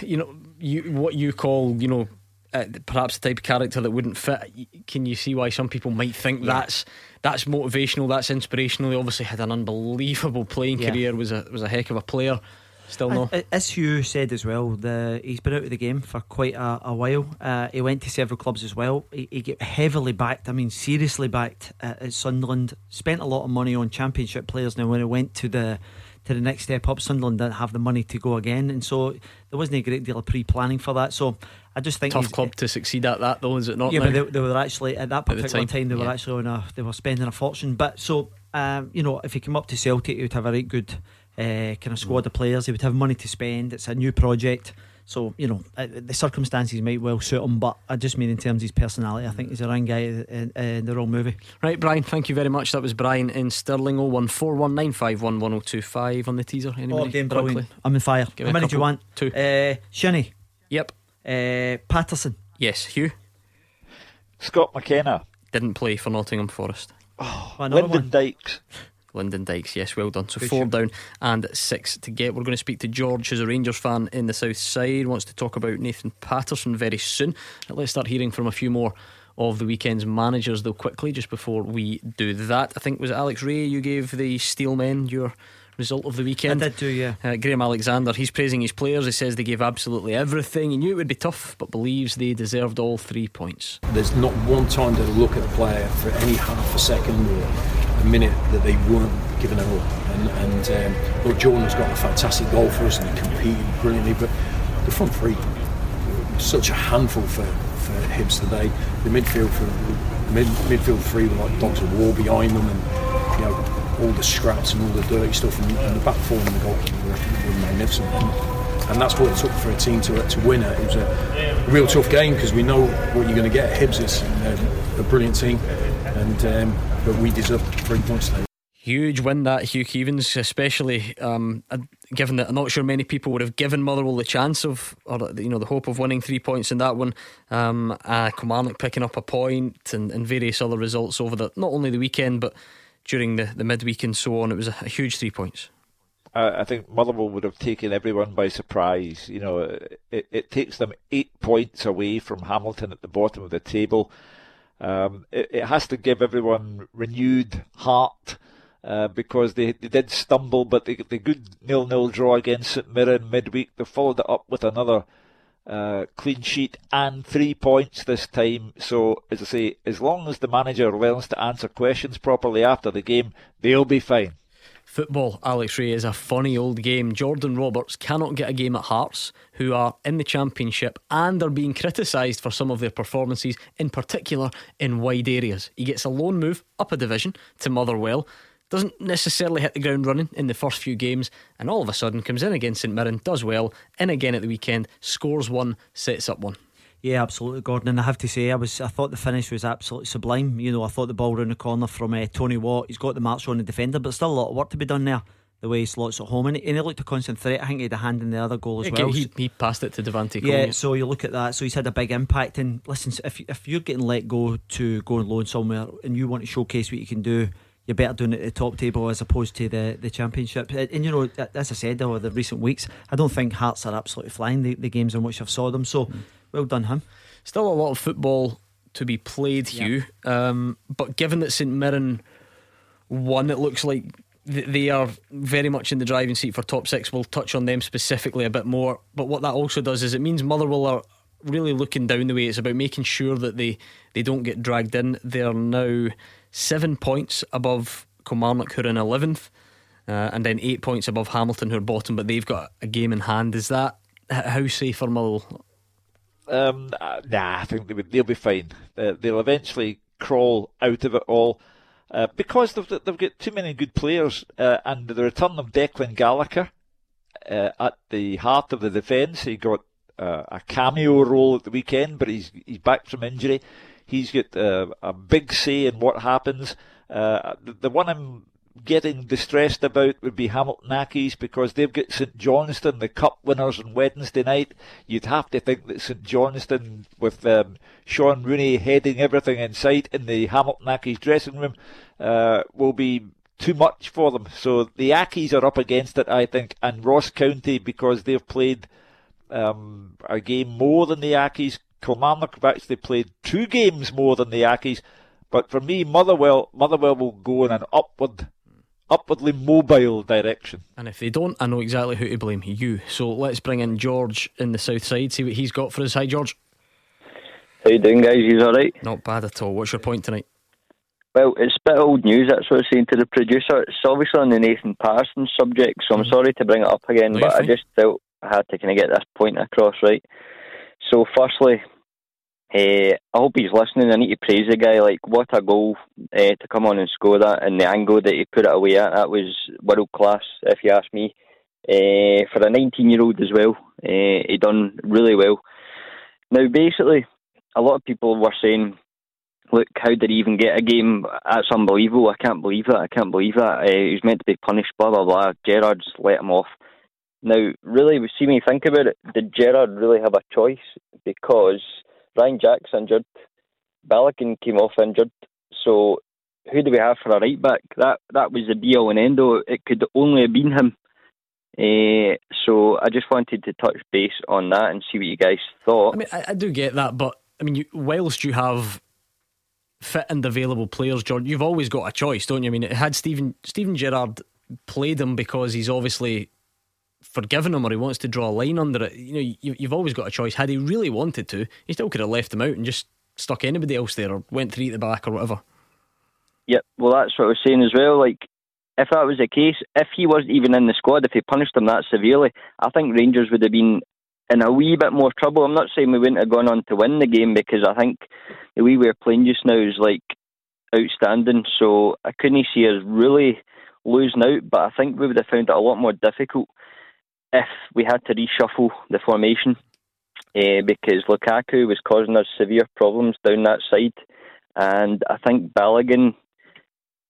you know, you what you call, you know, uh, perhaps the type of character that wouldn't fit. Can you see why some people might think yeah. that's that's motivational, that's inspirational? He obviously had an unbelievable playing yeah. career, was a was a heck of a player. Still no. As you said as well, the, he's been out of the game for quite a, a while. Uh, he went to several clubs as well. He, he get heavily backed. I mean, seriously backed at, at Sunderland. Spent a lot of money on Championship players. Now, when he went to the to the next step up, Sunderland didn't have the money to go again, and so there wasn't a great deal of pre-planning for that. So I just think tough club to succeed at that, though, is it not? Yeah, now? but they, they, were actually at that particular at time, time, they yeah. were actually on a they were spending a fortune. But so um, you know, if he came up to Celtic, he would have a right good uh, kind of squad of players. He would have money to spend. It's a new project. So, you know, uh, the circumstances might well suit him, but I just mean in terms of his personality, I think he's a wrong guy in, in, the wrong movie. Right, Brian, thank you very much. That was Brian in Stirling 01419511025 on the teaser. Anybody? Oh, again, brilliant. I'm in fire. Give How many do you want? Two. Uh, Shinnie. Yep. Uh, Paterson. Yes. Hugh. Scott McKenna. Didn't play for Nottingham Forest. Oh, Lyndon one. Dykes. Lyndon Dykes, yes, well done. So Good four down and six to get. We're going to speak to George, who's a Rangers fan in the South Side, wants to talk about Nathan Patterson very soon. Let's start hearing from a few more of the weekend's managers, though, quickly, just before we do that. I think was Alex Rae you gave the Steelmen your result of the weekend. I did too, yeah. Uh, Graham Alexander, he's praising his players. He says they gave absolutely everything. He knew it would be tough, but believes they deserved all three points. There's not one time to look at a player for any half a second or a minute that they weren't giving it all. And, and um, look, Jordan's got a fantastic goal for us and he competed brilliantly, but the front three, such a handful for, for for Hibs today. The midfield for mid, midfield three were like dogs of war behind them, and you know all the scraps and all the dirty stuff, and, and the back four and the goalkeeper were, were magnificent. And, and that's what it took for a team to to win it. It was a, a real tough game because we know what you're going to get. Hibs is a brilliant team, and um, but we deserve three points today. Huge win that Hugh Keevins, especially um, given that I'm not sure many people would have given Motherwell the chance of, or you know, the hope of winning three points in that one. Um, uh, Kilmarnock picking up a point and, and various other results over the not only the weekend but during the, the midweek and so on. It was a, a huge three points. I think Motherwell would have taken everyone by surprise. You know, it, it takes them eight points away from Hamilton at the bottom of the table. Um, it, it has to give everyone renewed heart uh, because they, they did stumble, but they the good nil-nil draw against St Mirren midweek. They followed it up with another uh, clean sheet and three points this time. So, as I say, as long as the manager learns to answer questions properly after the game, they'll be fine. Football, Alex Rae, is a funny old game. Jordan Roberts cannot get a game at Hearts, who are in the Championship and are being criticised for some of their performances, in particular in wide areas. He gets a loan move up a division to Motherwell doesn't necessarily hit the ground running in the first few games, and all of a sudden comes in against St Mirren, does well, in again at the weekend, scores one, sets up one. Yeah, absolutely, Gordon. And I have to say, I was I thought the finish was absolutely sublime. You know, I thought the ball around the corner from uh, Tony Watt. He's got the marks on the defender, but still a lot of work to be done there. The way he slots at home, and he, and he looked a constant threat. I think he had a hand in the other goal as okay, well. He, he passed it to Devante. Yeah, so you look at that. So he's had a big impact. And listen, if if you're getting let go to go and loan somewhere, and you want to showcase what you can do you're better doing it at the top table as opposed to the, the championship. And, and you know, as I said over the recent weeks, I don't think Hearts are absolutely flying the, the games in which I've saw them. So, mm. Well done him. Still a lot of football to be played, Hugh. Um, but given that St Mirren won, it looks like they are very much in the driving seat for top six. We'll touch on them specifically a bit more. But what that also does is it means Motherwell are really looking down the way. It's about making sure that they, they don't get dragged in. They're now seven points above Kilmarnock, who are in 11th, uh, and then eight points above Hamilton, who are bottom, but they've got a game in hand. Is that how safe for Mull? Um, nah, I think they would, they'll be fine. Uh, they'll eventually crawl out of it all. Uh, because they've, they've got too many good players, uh, and the return of Declan Gallagher uh, at the heart of the defence. He got uh, a cameo role at the weekend, but he's he's back from injury. He's got a big say in what happens. The, the, one I'm getting distressed about would be Hamilton Accies because they've got St Johnstone, the cup winners on Wednesday night. You'd have to think that St Johnstone, with um, Shaun Rooney heading everything in sight in the Hamilton Accies dressing room, uh, will be too much for them. So the Accies are up against it, I think, and Ross County because they've played um, a game more than the Accies Kilmarnock have actually played two games more than the Accies. But for me, Motherwell, Motherwell will go in an upward, upwardly mobile direction. And if they don't, I know exactly who to blame. You. So let's bring in George in the south side. See what he's got for us. Hi, George. How you doing, guys? You all right? Not bad at all. What's your point tonight? Well, it's a bit old news. That's what I was saying to the producer. It's obviously on the Nathan Parsons subject, so I'm mm-hmm. sorry to bring it up again, no, but I just felt I had to kind of get this point across, right? So, firstly, uh, I hope he's listening. I need to praise the guy. Like, what a goal uh, to come on and score that, and the angle that he put it away at. That was world class, if you ask me. Uh, for a 19 year old as well, he done really well. Now, basically, a lot of people were saying, "Look, how did he even get a game? That's unbelievable. I can't believe that. I can't believe that. he was meant to be punished. Blah blah blah. Gerrard's let him off." Now, really, see me think about it. Did Gerrard really have a choice? Because Ryan Jack's injured, Balogun came off injured. So, who do we have for a right back? That that was the be all and. It could only have been him. Uh, so, I just wanted to touch base on that and see what you guys thought. I mean, I, I do get that, but I mean, you, whilst you have fit and available players, John, you've always got a choice, don't you? I mean, had Stephen Steven Gerrard played him because he's obviously forgiven him or he wants to draw a line under it, you know, you, you've always got a choice. Had he really wanted to, he still could have left him out and just stuck anybody else there or went three at the back or whatever. Yep, well, that's what I was saying as well. Like, if that was the case, if he wasn't even in the squad, if he punished him that severely, I think Rangers would have been in a wee bit more trouble. I'm not saying we wouldn't have gone on to win the game because I think the way we're playing just now is like outstanding. So I couldn't see us really losing out, but I think we would have found it a lot more difficult if we had to reshuffle the formation uh, because Lukaku was causing us severe problems down that side. And I think Balogun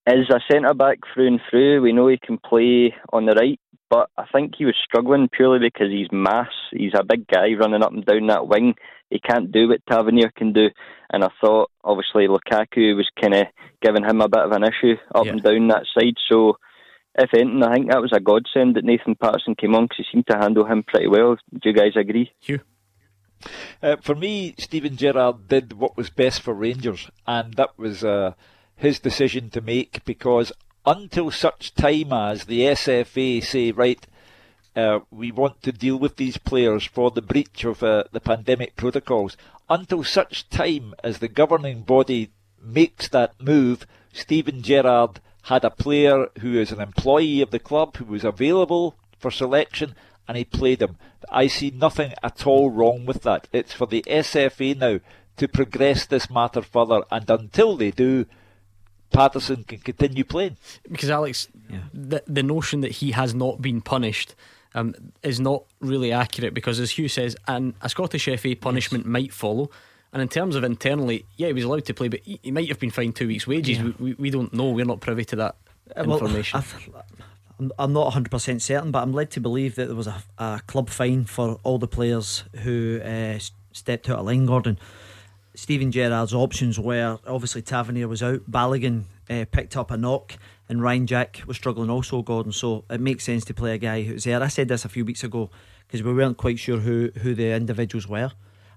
is a centre back through and through. We know he can play on the right, but I think he was struggling purely because he's mass. He's a big guy running up and down that wing. He can't do what Tavernier can do. And I thought, obviously, Lukaku was kind of giving him a bit of an issue up yeah. and down that side. So, if anything, I think that was a godsend that Nathan Patterson came on because he seemed to handle him pretty well. Do you guys agree? Hugh? Uh, for me, Steven Gerrard did what was best for Rangers, and that was uh, his decision to make because until such time as the SFA say, right, uh, we want to deal with these players for the breach of uh, the pandemic protocols, until such time as the governing body makes that move, Steven Gerrard had a player who is an employee of the club who was available for selection and he played him. I see nothing at all wrong with that. It's for the SFA now to progress this matter further, and until they do, Patterson can continue playing. Because Alex, yeah. the the notion that he has not been punished um, is not really accurate. Because as Hugh says, and a Scottish FA punishment yes. might follow. And in terms of internally, yeah, he was allowed to play, but he, he might have been fined two weeks' wages. Yeah. We, we, don't know. We're not privy to that uh, information. Well, I'm not 100% certain, but I'm led to believe that there was a, a club fine for all the players who uh, stepped out of line, Gordon. Steven Gerrard's options were obviously Tavernier was out, Balogun uh, picked up a knock, and Ryan Jack was struggling also, Gordon. So it makes sense to play a guy who's there. I said this a few weeks ago because we weren't quite sure who, who the individuals were.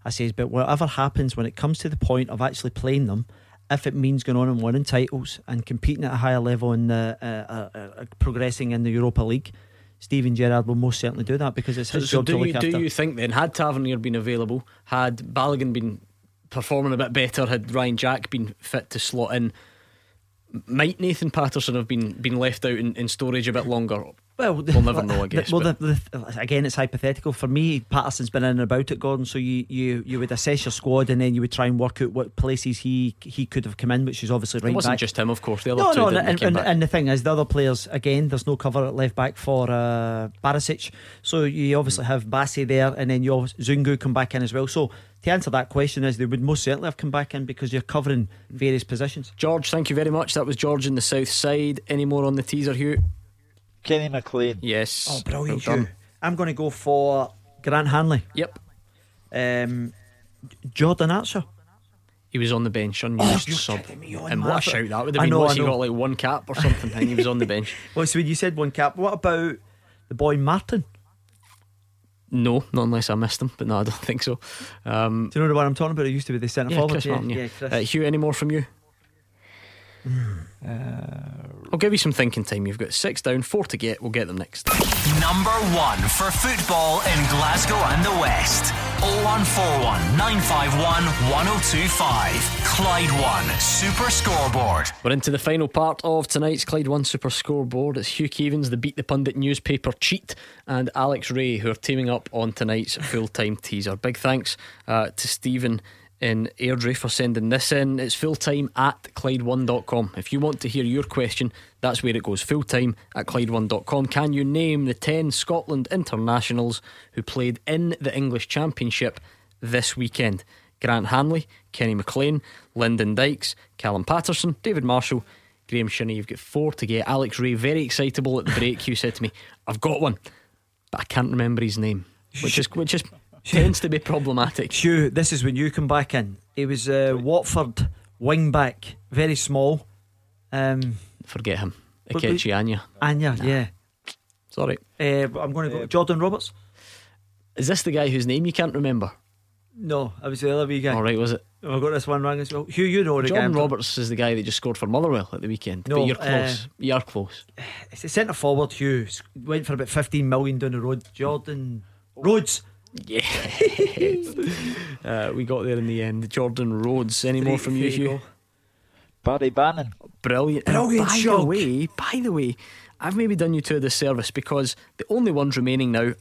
I says, but whatever happens when it comes to the point of actually playing them, if it means going on and winning titles and competing at a higher level and uh, uh, uh, uh, progressing in the Europa League, Steven Gerrard will most certainly do that because it's his so, job so to look you, after. Do you think then, had Tavernier been available, had Balogun been performing a bit better, had Ryan Jack been fit to slot in, might Nathan Patterson have been been left out in, in storage a bit longer? Well, we'll never know, I guess. Well, the, the, again, it's hypothetical. For me, Patterson's been in and about it, Gordon. So you, you, you would assess your squad, and then you would try and work out what places he he could have come in, which is obviously right. It wasn't back. just him, of course. The other no, two no, and, and, and, the thing is, the other players again, there's no cover at left back for uh, Barisic. So you obviously have Bassey there, and then you Zungu come back in as well. So to answer that question is they would most certainly have come back in because you're covering various positions. George, thank you very much. That was George in the south side. Any more on the teaser, Hugh? Kenny McLean. Yes. Oh, brilliant. Well I'm going to go for Grant Hanley. Yep. Um, Jordan Archer. He was on the bench, unused oh, sub. On, and what a shout that would have been. I know, What's he got like one cap or something? and he was on the bench. well, so when you said one cap, what about the boy Martin? No, not unless I missed him, but no, I don't think so. Um, Do you know the one I'm talking about? It used to be the centre yeah, forward. Chris Martin, yeah. yeah Chris. Uh, Hugh, any more from you? Uh, I'll give you some thinking time. You've got six down, four to get. We'll get them next. Number one for football in Glasgow and the West. 0141 951 1025. Clyde One Super Scoreboard. We're into the final part of tonight's Clyde One Super Scoreboard. It's Hugh Keevins, the Beat the Pundit newspaper cheat, and Alex Rae, who are teaming up on tonight's full time teaser. Big thanks uh, to Stephen in Airdrie for sending this in. It's full time at Clyde1.com. If you want to hear your question, that's where it goes full time at Clyde1.com. Can you name the 10 Scotland internationals who played in the English Championship this weekend? Grant Hanley, Kenny McLean, Lyndon Dykes, Callum Paterson, David Marshall, Graeme Shinnie. You've got four to get. Alex Rae, very excitable at the break. You said to me, I've got one, but I can't remember his name, which is which is tends to be problematic. Hugh, this is when you come back in. He was uh, Watford wing back, very small. Um, Forget him. Ikechi Anya. Anya, nah. yeah. Sorry. Uh, I'm going to go. Jordan Roberts. Is this the guy whose name you can't remember? No, I was the other wee guy. All right, was it? I got this one wrong as well. Hugh, you know the Jordan Roberts is the guy that just scored for Motherwell at the weekend. No, but you're close. Uh, you're close. It's a centre forward. Hugh went for about 15 million down the road. Jordan Rhodes. Yeah, uh, we got there in the end. Jordan Rhodes. Any more from you, Hugh? Barry Bannan. Brilliant. Brilliant. by the way, by the way, I've maybe done you two a disservice because the only ones remaining now are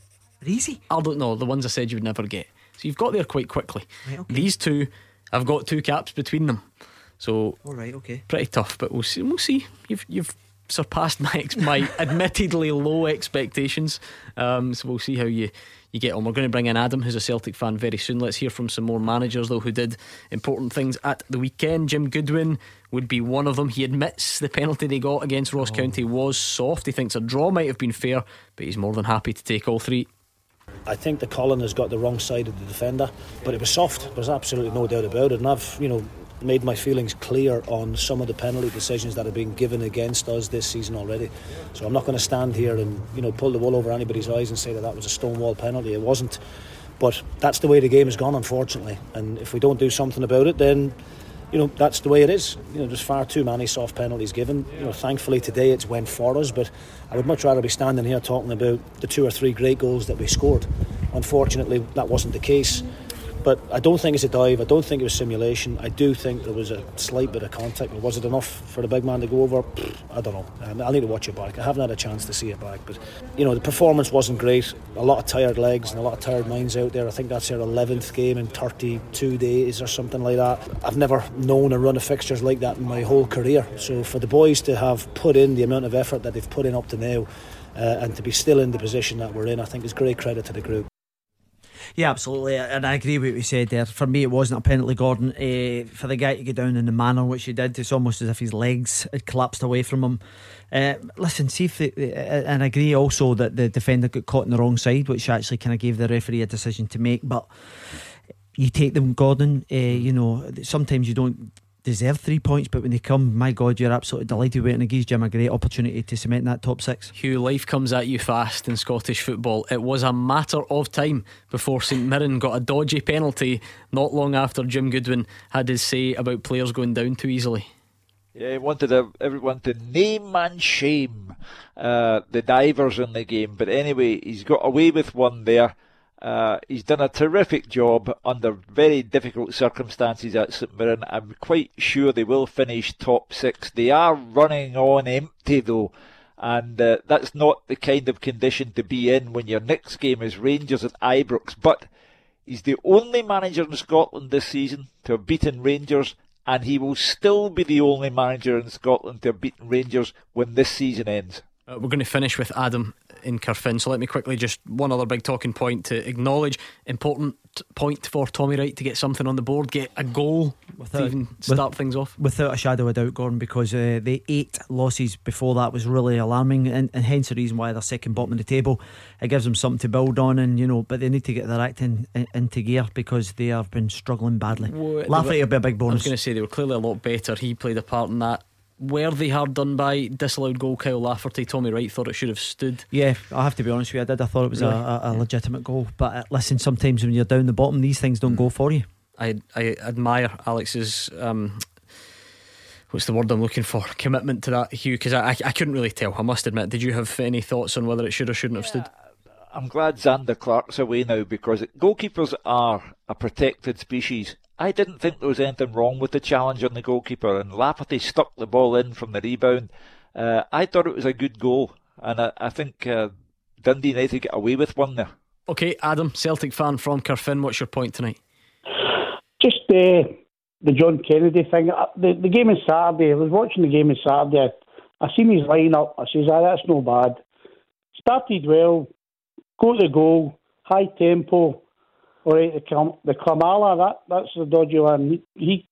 Easy? I don't know, the ones I said you would never get. So you've got there quite quickly. Right, okay. These two, I've got two caps between them. So All right, okay. pretty tough, but we'll see. We'll see. You've you've surpassed my ex- my admittedly low expectations. Um, so we'll see how you you get on. We're going to bring in Adam, who's a Celtic fan, very soon. Let's hear from some more managers though who did important things at the weekend. Jim Goodwin would be one of them. He admits the penalty they got against Ross oh. County was soft. He thinks a draw might have been fair, but he's more than happy to take all three. I think the Cullen has got the wrong side of the defender, but it was soft. There's absolutely no doubt about it. And I've, you know, made my feelings clear on some of the penalty decisions that have been given against us this season already. So I'm not going to stand here and, you know, pull the wool over anybody's eyes and say that that was a stonewall penalty. It wasn't. But that's the way the game has gone, unfortunately. And if we don't do something about it, then you know that's the way it is. You know, there's far too many soft penalties given. You know, thankfully today it's went for us, but I would much rather be standing here talking about the two or three great goals that we scored. Unfortunately, that wasn't the case. But I don't think it's a dive. I don't think it was simulation. I do think there was a slight bit of contact. But was it enough for the big man to go over? I don't know. Um, I'll need to watch it back. I haven't had a chance to see it back. But you know, the performance wasn't great. A lot of tired legs and a lot of tired minds out there. I think that's their 11th game in 32 days or something like that. I've never known a run of fixtures like that in my whole career. So for the boys to have put in the amount of effort that they've put in up to now. Uh, and to be still in the position that we're in, I think is great credit to the group. Yeah, absolutely, and I agree with what you said there. For me, it wasn't a penalty, Gordon. Uh, for the guy to get down in the manner which he did, it's almost as if his legs had collapsed away from him. Uh, listen, see if the, uh, and I agree also that the defender got caught on the wrong side, which actually kind of gave the referee a decision to make. But you take them, Gordon. Uh, you know, sometimes you don't deserve three points, but when they come, my God, you're absolutely delighted with it, and it gives Jim a great opportunity to cement that top six. Hugh, life comes at you fast in Scottish football. It was a matter of time before St Mirren got a dodgy penalty not long after Jim Goodwin had his say about players going down too easily. Yeah, he wanted everyone to name and shame uh, the divers in the game, but anyway, he's got away with one there. Uh, he's done a terrific job under very difficult circumstances at St Mirren. I'm quite sure they will finish top six. They are running on empty though, and uh, that's not the kind of condition to be in when your next game is Rangers at Ibrox. But he's the only manager in Scotland this season to have beaten Rangers, and he will still be the only manager in Scotland to have beaten Rangers when this season ends. Uh, we're going to finish with Adam in Carfin. So let me quickly just one other big talking point to acknowledge. Important point for Tommy Wright to get something on the board, get a goal without, to even start with, things off. Without a shadow of doubt, Gordon, because uh, the eight losses before that was really alarming, and, and, hence the reason why they're second bottom of the table. It gives them something to build on, and you know, but they need to get their act in, in, into gear because they have been struggling badly. Well, Lafferty will be a big bonus. I was going to say they were clearly a lot better. He played a part in that were they hard done by disallowed goal Kyle Lafferty? Tommy Wright thought it should have stood. Yeah, I have to be honest with you. I did. I thought it was really? a, a, legitimate goal. But uh, listen, sometimes when you're down the bottom, these things don't go for you. I I admire Alex's. Um, what's the word I'm looking for? Commitment to that, Hugh. Because I, I, I couldn't really tell. I must admit. Did you have any thoughts on whether it should or shouldn't have stood? I'm glad Zander Clark's away now because goalkeepers are a protected species. I didn't think there was anything wrong with the challenge on the goalkeeper, and Lafferty stuck the ball in from the rebound. Uh, I thought it was a good goal, and I, I think uh, Dundee United get away with one there. Okay, Adam, Celtic fan from Carfin, what's your point tonight? Just uh, the John Kennedy thing. Uh, the, the game on Saturday, I was watching the game on Saturday. I, I seen his lineup. I says, ah, that's no bad. Started well, go to the goal, high tempo. All right, the Clam- the Klimala, that that's the dodgy one. He, he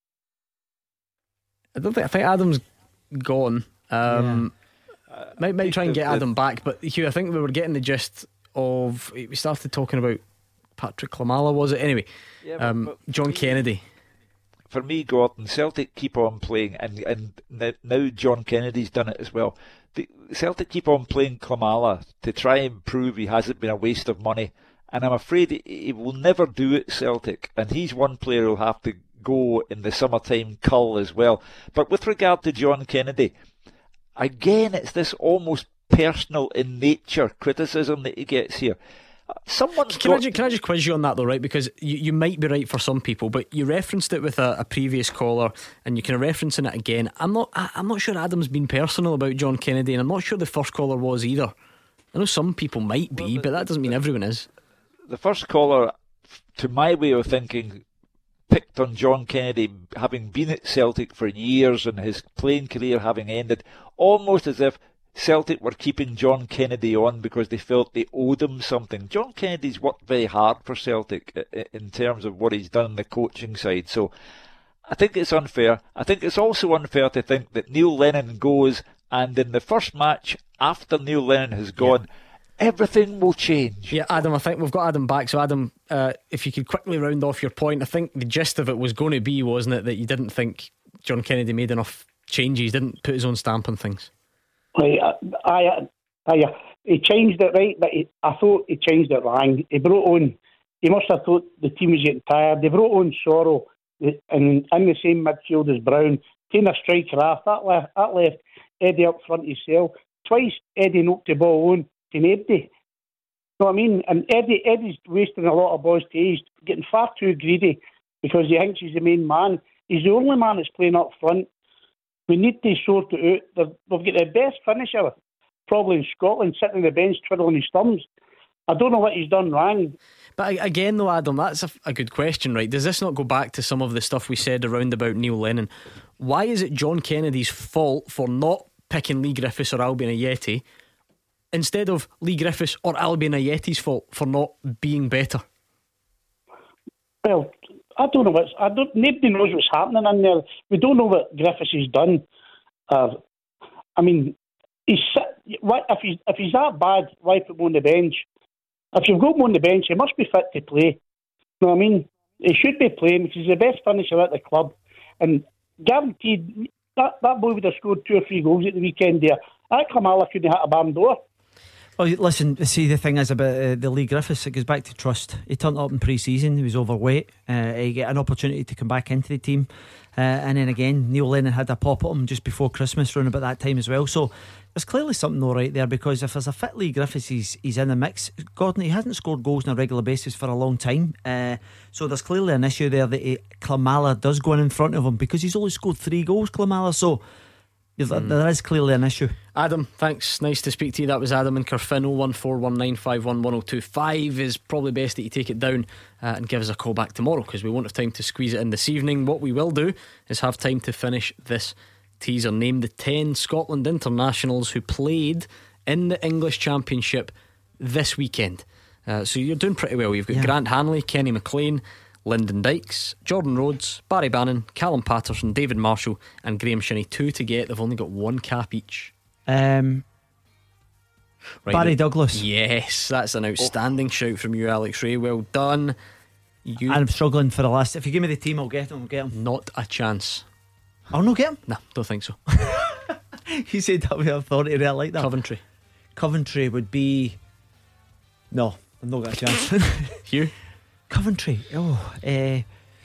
I don't think I think Adam's gone. Um, yeah. might might try and get Adam back, but Hugh, I think we were getting the gist of. We started talking about Patryk Klimala, was it? Anyway, yeah, um, but, but John Kennedy. For me, Gordon, Celtic keep on playing, and and now John Kennedy's done it as well. The Celtic keep on playing Klimala to try and prove he hasn't been a waste of money and I'm afraid he will never do it, Celtic. And he's one player who'll have to go in the summertime cull as well. But with regard to John Kennedy, again, it's this almost personal in nature criticism that he gets here. Uh, someone's can, got... I just, can I just quiz you on that though, right? Because you, you might be right for some people, but you referenced it with a, a previous caller, and you can referencing it again. I'm not. I, I'm not sure Adam's been personal about John Kennedy, and I'm not sure the first caller was either. I know some people might be, well, the, but that doesn't mean everyone is the first caller, to my way of thinking, picked on John Kennedy having been at Celtic for years and his playing career having ended, almost as if Celtic were keeping John Kennedy on because they felt they owed him something. John Kennedy's worked very hard for Celtic in terms of what he's done on the coaching side. So I think it's unfair. I think it's also unfair to think that Neil Lennon goes and in the first match after Neil Lennon has gone, yeah everything will change. Yeah, Adam, I think we've got Adam back. So, Adam, uh, if you could quickly round off your point, I think the gist of it was going to be, wasn't it, that you didn't think John Kennedy made enough changes, didn't put his own stamp on things? I, I, I, he changed it right, but he, I thought he changed it wrong. He brought on, he must have thought the team was getting tired. They brought on Soro and in the same midfield as Brown, taking a striker off. That left, that left Eddie up front himself. Twice Eddie knocked the ball on to nobody. You know what I mean? And Eddie Eddie's wasting a lot of boys' days, getting far too greedy because he thinks he's the main man. He's the only man that's playing up front. We need to sort it out. They've got the best finisher probably in Scotland sitting on the bench twiddling his thumbs. I don't know what he's done wrong. But again, though, Adam, that's a, a, good question, right? Does this not go back to some of the stuff we said around about Neil Lennon? Why is it John Kennedy's fault for not picking Leigh Griffiths or Albian Ajeti instead of Leigh Griffiths or Albian Ajeti's fault for not being better? Well, I don't know what's. I don't. Nobody knows what's happening in there. We don't know what Griffiths has done. Uh, I mean, he's if he's if he's that bad, why put him on the bench? If you've got him on the bench, he must be fit to play. You know what I mean? He should be playing because he's the best finisher at the club, and guaranteed that that boy would have scored two or three goals at the weekend there. That Klimala couldn't hit a barn door. Well, listen, see, the thing is about uh, the Leigh Griffiths, it goes back to trust. He turned up in pre season, he was overweight. Uh, he got an opportunity to come back into the team. Uh, and then again, Neil Lennon had a pop at him just before Christmas, around about that time as well. So there's clearly something all right there because if there's a fit Leigh Griffiths, he's, he's in the mix. Gordon, he hasn't scored goals on a regular basis for a long time. Uh, so there's clearly an issue there that he, Klimala does go in in front of him because he's only scored three goals, Klimala. So Mm. There is clearly an issue. Adam, thanks. Nice to speak to you. That was Adam and Carfin. 01419511025 is probably best that you take it down uh, and give us a call back tomorrow because we won't have time to squeeze it in this evening. What we will do is have time to finish this teaser. Name the 10 Scotland internationals who played in the English Championship this weekend. Uh, so you're doing pretty well. You've got yeah. Grant Hanley, Kenny McLean, Lyndon Dykes, Jordan Rhodes, Barry Bannan, Callum Paterson, David Marshall, and Graeme Shinnie. Two to get. They've only got one cap each. Um, right, Barry Douglas. Yes, that's an outstanding oh. shout from you, Alex Rae. Well done. You... I'm struggling for the last. If you give me the team, I'll get them. I'll get them. Not a chance. I'll not get them. No, don't think so. you said that we with authority. I like that. Coventry. Coventry would be. No, I've not got a chance. Hugh. Coventry. Oh, uh,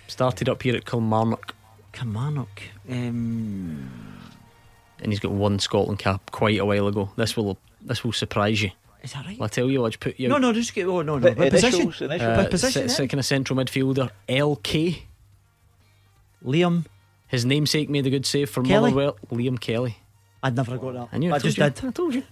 started up here at Kilmarnock. Kilmarnock. Um, and he's got one Scotland cap quite a while ago. This will this will surprise you. Is that right? I'll tell you, I'll just put you. No, no, just get. Oh, no, no. But position? Uh, position second of central midfielder, LK. Liam. His namesake made a good save for Kelly? Motherwell. Liam Kelly. I'd never got that. I knew. I, I just you. did. I told you.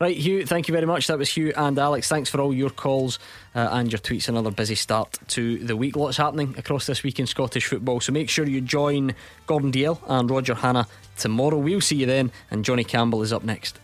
Right, Hugh, thank you very much. That was Hugh and Alex. Thanks for all your calls uh, and your tweets. Another busy start to the week. Lots happening across this week in Scottish football. So make sure you join Gordon Dalziel and Roger Hannah tomorrow. We'll see you then, and Johnny Campbell is up next.